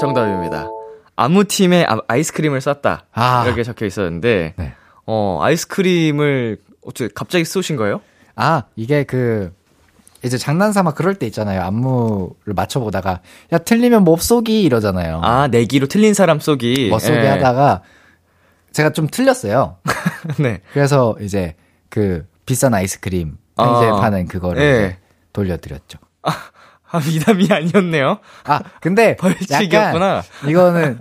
정답입니다. 아무 팀에 아, 아이스크림을 쐈다. 아. 이렇게 적혀 있었는데, 네. 어, 아이스크림을, 어째 갑자기 쏘신 거예요? 아, 이게 그, 이제 장난삼아 그럴 때 있잖아요. 안무를 맞춰보다가, 야, 틀리면 뭐 쏘기 이러잖아요. 아, 내기로 틀린 사람 쏘기. 뭐 쏘기 예. 하다가, 제가 좀 틀렸어요. 네. 그래서 이제 그 비싼 아이스크림 편의점에 아, 파는 그거를 네. 돌려드렸죠. 아, 아, 미담이 아니었네요. 아, 근데 벌칙이었구나. 이거는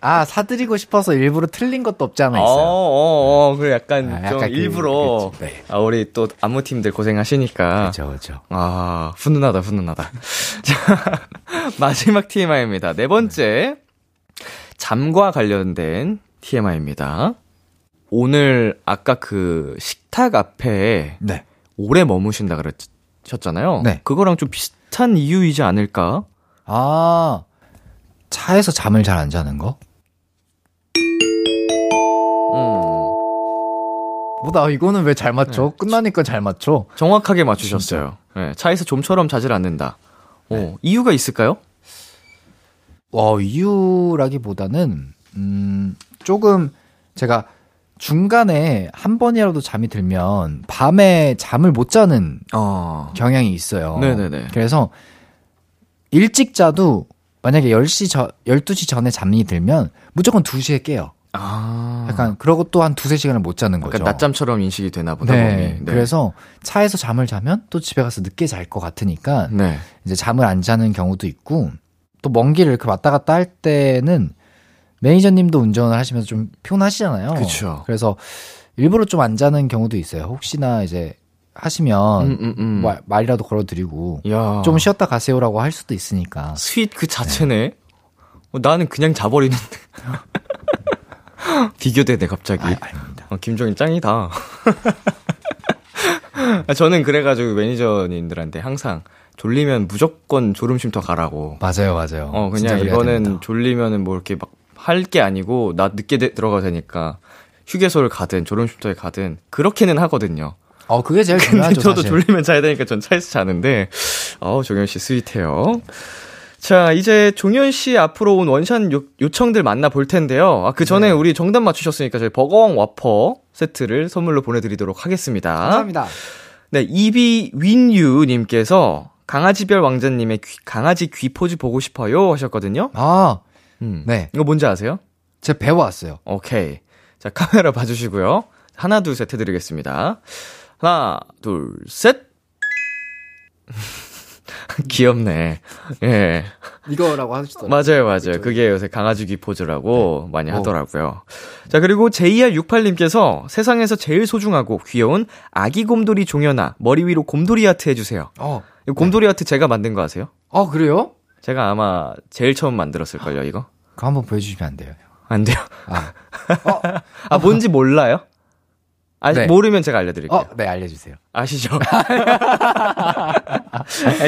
아 사드리고 싶어서 일부러 틀린 것도 없지 않아 있어요. 어, 어, 어, 그 약간 아, 좀 약간 그, 일부러 그, 네. 아 우리 또 안무팀들 고생하시니까. 그렇죠, 그렇죠. 아 훈훈하다, 훈훈하다. 자 마지막 TMI입니다. 네 번째 잠과 관련된 TMI입니다. 오늘 아까 그 식탁 앞에 네. 오래 머무신다 그러셨잖아요. 네. 그거랑 좀 비슷 한 이유이지 않을까? 아, 차에서 잠을 잘 안 자는 거? 음. 뭐다, 이거는 왜 잘 맞춰? 네. 끝나니까 잘 맞춰? 정확하게 맞추셨어요. 네, 차에서 좀처럼 자질 않는다. 네. 오, 이유가 있을까요? 어, 이유라기보다는, 음, 조금 제가 중간에 한 번이라도 잠이 들면 밤에 잠을 못 자는 어. 경향이 있어요. 네네네. 그래서 일찍 자도 만약에 10시 저, 12시 전에 잠이 들면 무조건 2시에 깨요. 아. 약간 그러고 또 한 두세 시간을 못 자는 거죠. 낮잠처럼 인식이 되나 보다. 네. 네. 그래서 차에서 잠을 자면 또 집에 가서 늦게 잘 것 같으니까 네. 이제 잠을 안 자는 경우도 있고 또 먼 길을 이렇게 왔다 갔다 할 때는 매니저님도 운전을 하시면서 좀 피곤하시잖아요. 그렇죠. 그래서 일부러 좀 안 자는 경우도 있어요. 혹시나 이제 하시면 음, 음, 음. 말, 말이라도 걸어드리고 야. 좀 쉬었다 가세요라고 할 수도 있으니까. sweet 그 자체네. 네. 어, 나는 그냥 자버리는데. 비교되네 갑자기. 아. 어, 김종현 짱이다. 아, 저는 그래가지고 매니저님들한테 항상 졸리면 무조건 졸음 쉼터 가라고. 맞아요, 맞아요. 어, 그냥 이거는 졸리면은 뭐 이렇게 막 할 게 아니고 나 늦게 되, 들어가도 되니까 휴게소를 가든 졸음쉼터에 가든 그렇게는 하거든요. 어, 그게 제일 중요하죠. 저도 사실. 졸리면 자야 되니까 전 차에서 자는데, 어, 종현 씨 스윗해요. 자, 이제 종현 씨 앞으로 온 원샷 요, 요청들 만나볼 텐데요. 아, 그 전에 네. 우리 정답 맞추셨으니까 저희 버거왕 와퍼 세트를 선물로 보내드리도록 하겠습니다. 감사합니다. 네, 이비 윈유님께서 강아지별 왕자님의 귀, 강아지 귀 포즈 보고 싶어요 하셨거든요. 아, 음. 네. 이거 뭔지 아세요? 제가 배워왔어요. 오케이. 자, 카메라 봐주시고요. 하나, 둘, 셋 해드리겠습니다. 하나, 둘, 셋. 귀엽네. 예. 이거라고 하시더라고요. 맞아요, 맞아요. 그게 요새 강아지 귀 포즈라고 네. 많이 오. 하더라고요. 자, 그리고 JR68님께서 세상에서 제일 소중하고 귀여운 아기 곰돌이 종현아, 머리 위로 곰돌이 아트 해주세요. 어. 곰돌이 아트 제가 만든 거 아세요? 어, 그래요? 제가 아마 제일 처음 만들었을걸요, 이거? 그거 한번 보여주시면 안 돼요? 안 돼요. 아, 어? 아 뭔지 몰라요? 아, 네. 모르면 제가 알려드릴게요. 어, 네, 알려주세요. 아시죠?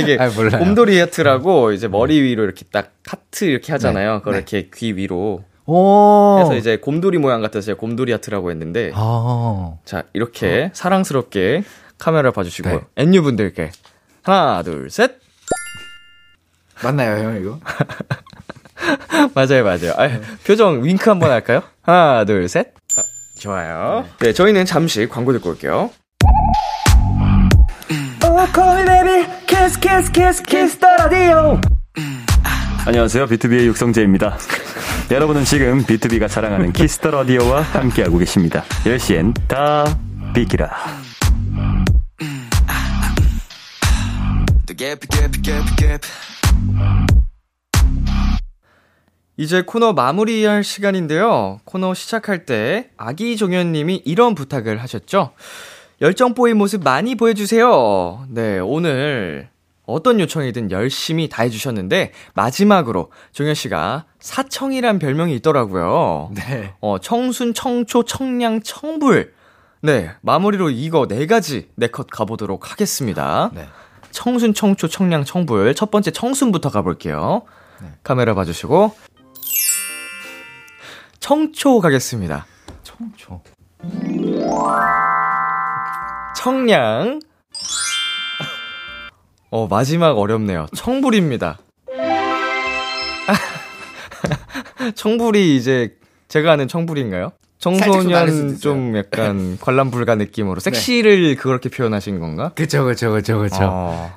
이게 아, 곰돌이 하트라고 이제 머리 위로 이렇게 딱 하트 이렇게 하잖아요. 네. 그걸 네. 이렇게 귀 위로. 오. 해서 이제 곰돌이 모양 같아서 제가 곰돌이 하트라고 했는데. 아. 자, 이렇게 어. 사랑스럽게 카메라 봐주시고, 네. 엔유 분들께 하나, 둘, 셋. 맞나요, 형, 이거? 맞아요, 맞아요. 아, 표정 윙크 한번 할까요? 하나, 둘, 셋. 아, 좋아요. 네, 저희는 잠시 광고 듣고 올게요. 안녕하세요. 비투비의 육성재입니다. 여러분은 지금 비투비가 자랑하는 Kiss the Radio와 함께하고 계십니다. 10시엔 다 비키라. 이제 코너 마무리할 시간인데요. 코너 시작할 때 아까 종현님이 이런 부탁을 하셨죠. 열정보의 모습 많이 보여주세요. 네, 오늘 어떤 요청이든 열심히 다 해주셨는데, 마지막으로 종현 씨가 사청이란 별명이 있더라고요. 네. 어, 청순, 청초, 청량, 청불. 네, 마무리로 이거 네 가지 네컷 가보도록 하겠습니다. 네. 청순, 청초, 청량, 청불. 첫 번째 청순부터 가볼게요. 네. 카메라 봐주시고. 청초 가겠습니다. 청초. 청량. 어, 마지막 어렵네요. 청불입니다. 청불이 이제 제가 아는 청불인가요? 청소년 좀 약간 관람불가 느낌으로 섹시를 네. 그렇게 표현하신 건가? 그쵸, 그쵸, 그쵸, 그쵸. 어.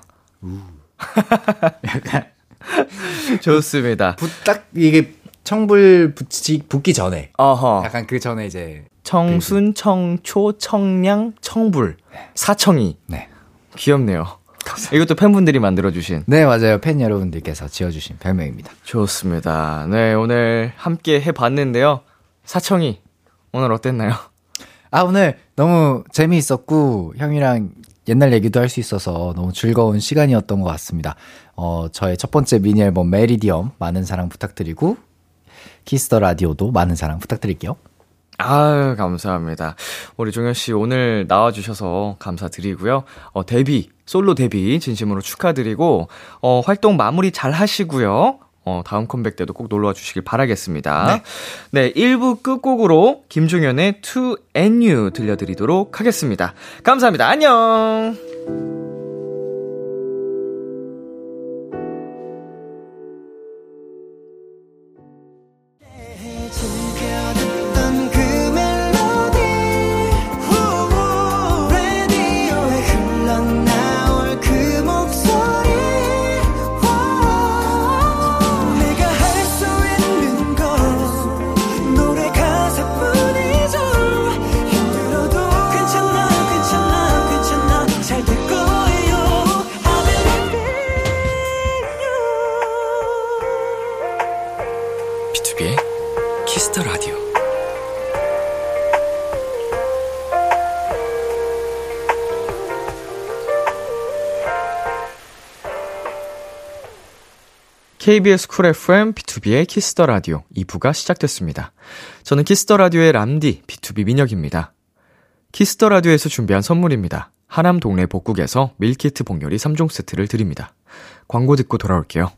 약간. 좋습니다. 딱 이게 청불 붙이, 붙기 전에. 어허. 약간 그 전에 이제. 청순, 청초, 청량, 청불. 사청이. 네. 귀엽네요. 이것도 팬분들이 만들어주신. 네, 맞아요. 팬 여러분들께서 지어주신 별명입니다. 좋습니다. 네, 오늘 함께 해봤는데요. 사청이, 오늘 어땠나요? 아, 오늘 너무 재미있었고, 형이랑 옛날 얘기도 할 수 있어서 너무 즐거운 시간이었던 것 같습니다. 어, 저의 첫 번째 미니 앨범 MERIDIEM 많은 사랑 부탁드리고, Kiss the Radio도 많은 사랑 부탁드릴게요. 아유, 감사합니다. 우리 종현 씨 오늘 나와주셔서 감사드리고요. 어, 데뷔, 솔로 데뷔 진심으로 축하드리고, 어, 활동 마무리 잘 하시고요. 어, 다음 컴백 때도 꼭 놀러와 주시길 바라겠습니다. 네. 네, 1부 끝곡으로 김종현의 To and You 들려드리도록 하겠습니다. 감사합니다. 안녕! KBS Cool FM B2B의 키스터 라디오 2부가 시작됐습니다. 저는 Kiss the Radio의 람디 BTOB 민혁입니다. Kiss the Radio에서 준비한 선물입니다. 하남 동네 복국에서 밀키트 복요리 3종 세트를 드립니다. 광고 듣고 돌아올게요.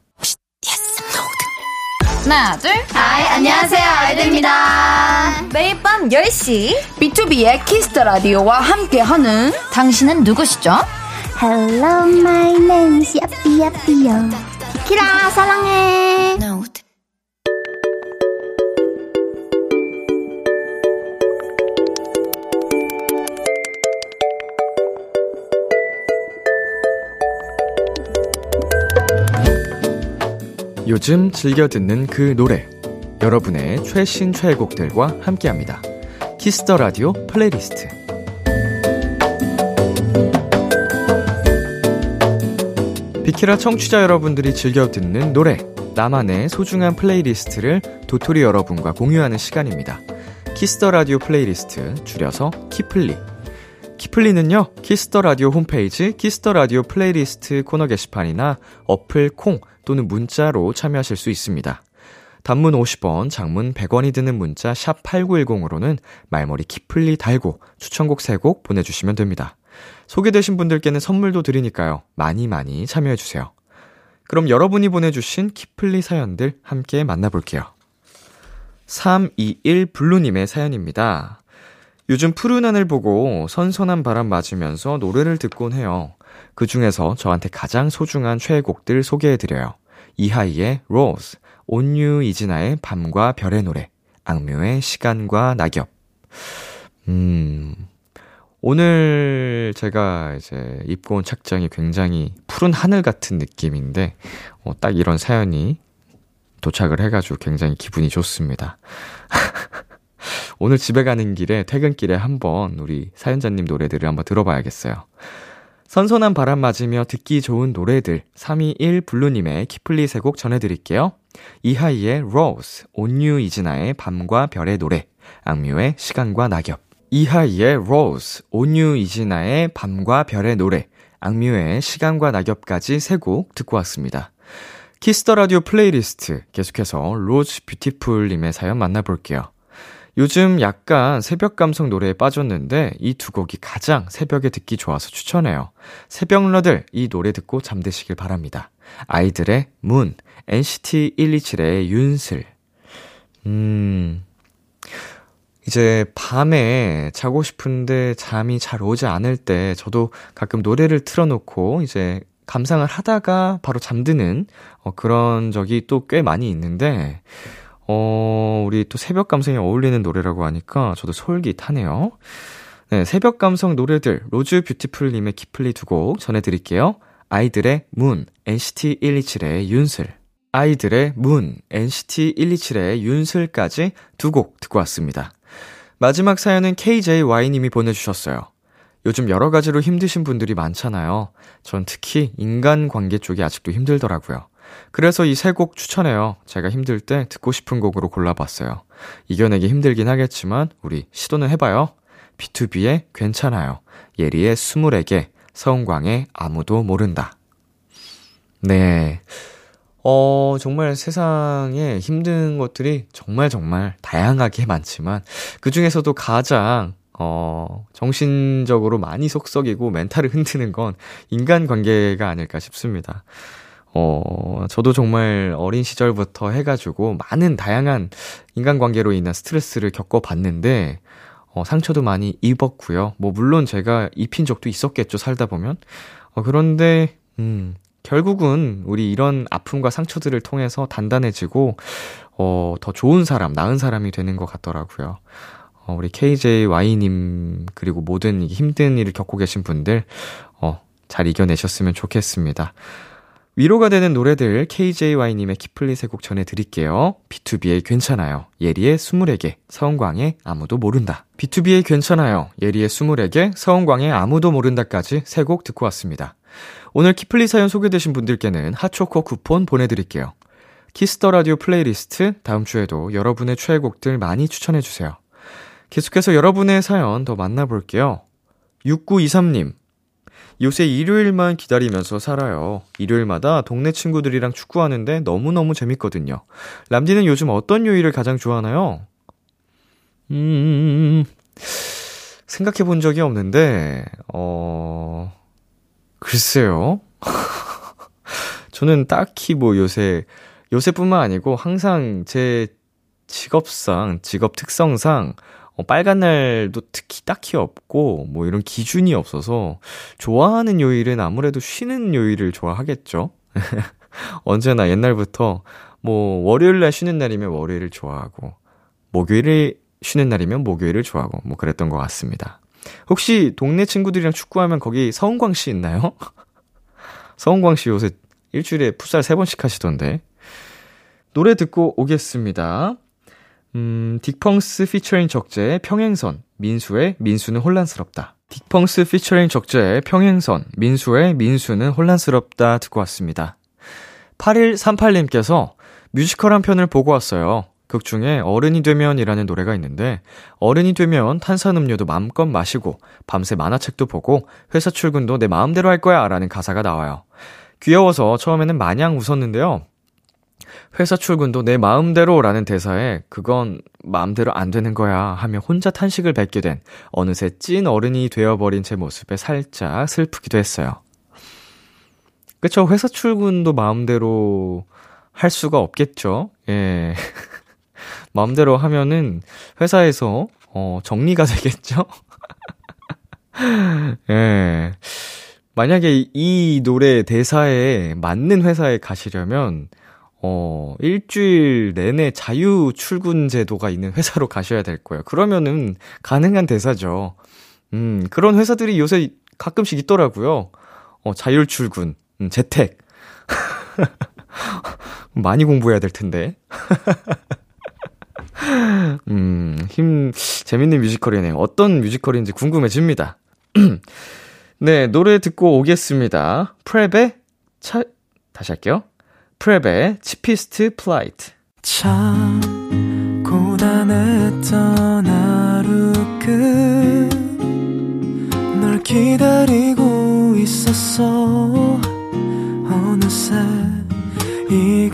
하나, 둘. Hi, 안녕하세요. 아이들입니다. 매일 밤 10시 B2B의 키스터 라디오와 함께하는 당신은 누구시죠? Hello, my name is 야삐 야삐요. 키라 사랑해. 요즘 즐겨 듣는 그 노래 여러분의 최신 최애곡들과 함께합니다. Kiss the Radio playlist 비키라 청취자 여러분들이 즐겨 듣는 노래, 나만의 소중한 playlist를 도토리 여러분과 공유하는 시간입니다. Kiss the Radio playlist, 줄여서 키플리. 키플리는요, 키스터 라디오 홈페이지 Kiss the Radio playlist 코너 게시판이나 어플 콩 또는 문자로 참여하실 수 있습니다. 단문 50원, 장문 100원이 드는 문자 샵 8910으로는 말머리 키플리 달고 추천곡 3곡 보내주시면 됩니다. 소개되신 분들께는 선물도 드리니까요. 많이 많이 참여해주세요. 그럼 여러분이 보내주신 키플리 사연들 함께 만나볼게요. 321 블루님의 사연입니다. 요즘 푸른 하늘 보고 선선한 바람 맞으면서 노래를 듣곤 해요. 그 중에서 저한테 가장 소중한 최애곡들 소개해드려요. 이하이의 Rose, 온유 이진아의 밤과 별의 노래, 악묘의 시간과 낙엽. 음, 오늘 제가 이제 입고 온 착장이 굉장히 푸른 하늘 같은 느낌인데, 어, 딱 이런 사연이 도착을 해가지고 굉장히 기분이 좋습니다. 오늘 집에 가는 길에, 퇴근길에 한번 우리 사연자님 노래들을 한번 들어봐야겠어요. 선선한 바람 맞으며 듣기 좋은 노래들 321 블루님의 키플리 세 곡 전해드릴게요. 이하이의 Rose, 온유 이진아의 밤과 별의 노래, 악뮤의 시간과 낙엽. 이하이의 Rose, 온유 이진아의 밤과 별의 노래, 악뮤의 시간과 낙엽까지 세 곡 듣고 왔습니다. Kiss the Radio playlist 계속해서 Rose Beautiful님의 사연 만나볼게요. 요즘 약간 새벽 감성 노래에 빠졌는데 이 두 곡이 가장 새벽에 듣기 좋아서 추천해요. 새벽러들 이 노래 듣고 잠드시길 바랍니다. 아이들의 Moon, NCT 127의 윤슬. 음, 이제 밤에 자고 싶은데 잠이 잘 오지 않을 때 저도 가끔 노래를 틀어놓고 이제 감상을 하다가 바로 잠드는 어, 그런 적이 또 꽤 많이 있는데, 어, 우리 또 새벽 감성에 어울리는 노래라고 하니까 저도 솔깃하네요. 네, 새벽 감성 노래들, Rose Beautiful님의 키플리 두 곡 전해드릴게요. 아이들의 문, NCT 127의 윤슬. 아이들의 문, NCT 127의 윤슬까지 두 곡 듣고 왔습니다. 마지막 사연은 KJY님이 보내주셨어요. 요즘 여러 가지로 힘드신 분들이 많잖아요. 전 특히 인간관계 쪽이 아직도 힘들더라고요. 그래서 이 세 곡 추천해요. 제가 힘들 때 듣고 싶은 곡으로 골라봤어요. 이겨내기 힘들긴 하겠지만 우리 시도는 해봐요. B2B의 괜찮아요. 예리의 스물에게, 서은광의 아무도 모른다. 네. 어, 정말 세상에 힘든 것들이 정말 정말 다양하게 많지만, 그 중에서도 가장, 어, 정신적으로 많이 속썩이고 멘탈을 흔드는 건 인간 관계가 아닐까 싶습니다. 어, 저도 정말 어린 시절부터 해가지고 많은 다양한 인간관계로 인한 스트레스를 겪어봤는데, 어, 상처도 많이 입었고요. 뭐, 물론 제가 입힌 적도 있었겠죠, 살다 보면. 어, 그런데, 음, 결국은 우리 이런 아픔과 상처들을 통해서 단단해지고, 어, 더 좋은 사람, 나은 사람이 되는 것 같더라고요. 어, 우리 KJY님, 그리고 모든 힘든 일을 겪고 계신 분들, 어, 잘 이겨내셨으면 좋겠습니다. 위로가 되는 노래들 KJY님의 키플리 세곡 전해드릴게요. B2B의 괜찮아요. 예리의 스물에게, 서은광의 아무도 모른다. B2B의 괜찮아요. 예리의 스물에게, 서은광의 아무도 모른다까지 세 곡 듣고 왔습니다. 오늘 키플리 사연 소개되신 분들께는 핫초코 쿠폰 보내드릴게요. Kiss the Radio playlist 다음 주에도 여러분의 최애곡들 많이 추천해주세요. 계속해서 여러분의 사연 더 만나볼게요. 6923님, 요새 일요일만 기다리면서 살아요. 일요일마다 동네 친구들이랑 축구하는데 너무너무 재밌거든요. 람디는 요즘 어떤 요일을 가장 좋아하나요? 음, 생각해 본 적이 없는데, 어, 글쎄요. 저는 딱히 뭐 요새, 요새뿐만 아니고 항상 제 직업상, 직업 특성상, 어, 빨간 날도 특히 딱히 없고, 뭐 이런 기준이 없어서, 좋아하는 요일은 아무래도 쉬는 요일을 좋아하겠죠? 언제나 옛날부터, 뭐, 월요일 날 쉬는 날이면 월요일을 좋아하고, 목요일을 쉬는 날이면 목요일을 좋아하고, 뭐 그랬던 것 같습니다. 혹시 동네 친구들이랑 축구하면 거기 서은광 씨 있나요? 서은광 씨 요새 일주일에 풋살 3번씩 하시던데. 노래 듣고 오겠습니다. 음, 딕펑스 피처링 적재의 평행선, 민수의 민수는 혼란스럽다. 딕펑스 피처링 적재의 평행선, 민수의 민수는 혼란스럽다 듣고 왔습니다. 8138님께서 뮤지컬 한 편을 보고 왔어요. 극 중에 어른이 되면이라는 노래가 있는데 어른이 되면 탄산음료도 마음껏 마시고 밤새 만화책도 보고 회사 출근도 내 마음대로 할 거야 라는 가사가 나와요. 귀여워서 처음에는 마냥 웃었는데요. 회사 출근도 내 마음대로라는 대사에 그건 마음대로 안 되는 거야 하며 혼자 탄식을 뱉게 된 어느새 찐 어른이 되어버린 제 모습에 살짝 슬프기도 했어요. 그쵸. 회사 출근도 마음대로 할 수가 없겠죠. 예. 마음대로 하면은 회사에서 어, 정리가 되겠죠? 예. 만약에 이 노래 대사에 맞는 회사에 가시려면 어, 일주일 내내 자유 출근 제도가 있는 회사로 가셔야 될 거예요. 그러면은 가능한 대사죠. 음, 그런 회사들이 요새 가끔씩 있더라고요. 어, 자율 출근, 음, 재택. 많이 공부해야 될 텐데. 음, 힘, 재밌는 뮤지컬이네요. 어떤 뮤지컬인지 궁금해집니다. 네, 노래 듣고 오겠습니다. PREP의 차, 다시 할게요. PREP의 Cheapest Flight. 참, 고단했던 하루 끝 널 기다리고 있었어.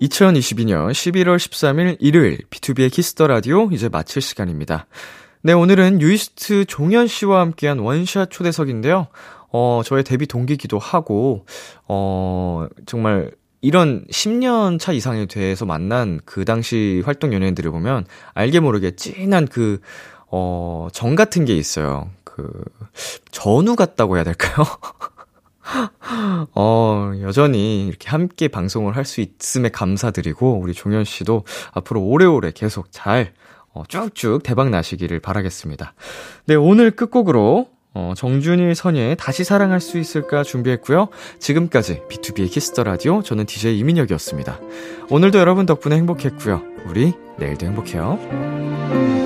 2022년 11월 13일 일요일 B2B의 키스터 라디오 이제 마칠 시간입니다. 네, 오늘은 뉴이스트 종현 씨와 함께한 원샷 초대석인데요. 어, 저의 데뷔 동기기도 하고, 어, 정말 이런 10년 차 이상이 돼서 만난 그 당시 활동 연예인들을 보면 알게 모르게 찐한 그, 어, 정 같은 게 있어요. 그, 전우 같다고 해야 될까요? 어, 여전히 이렇게 함께 방송을 할 수 있음에 감사드리고, 우리 종현 씨도 앞으로 오래오래 계속 잘, 어, 쭉쭉 대박 나시기를 바라겠습니다. 네, 오늘 끝곡으로 어, 정준일 선예의 다시 사랑할 수 있을까 준비했고요. 지금까지 B2B의 키스터 라디오 저는 DJ 이민혁이었습니다. 오늘도 여러분 덕분에 행복했고요. 우리 내일도 행복해요.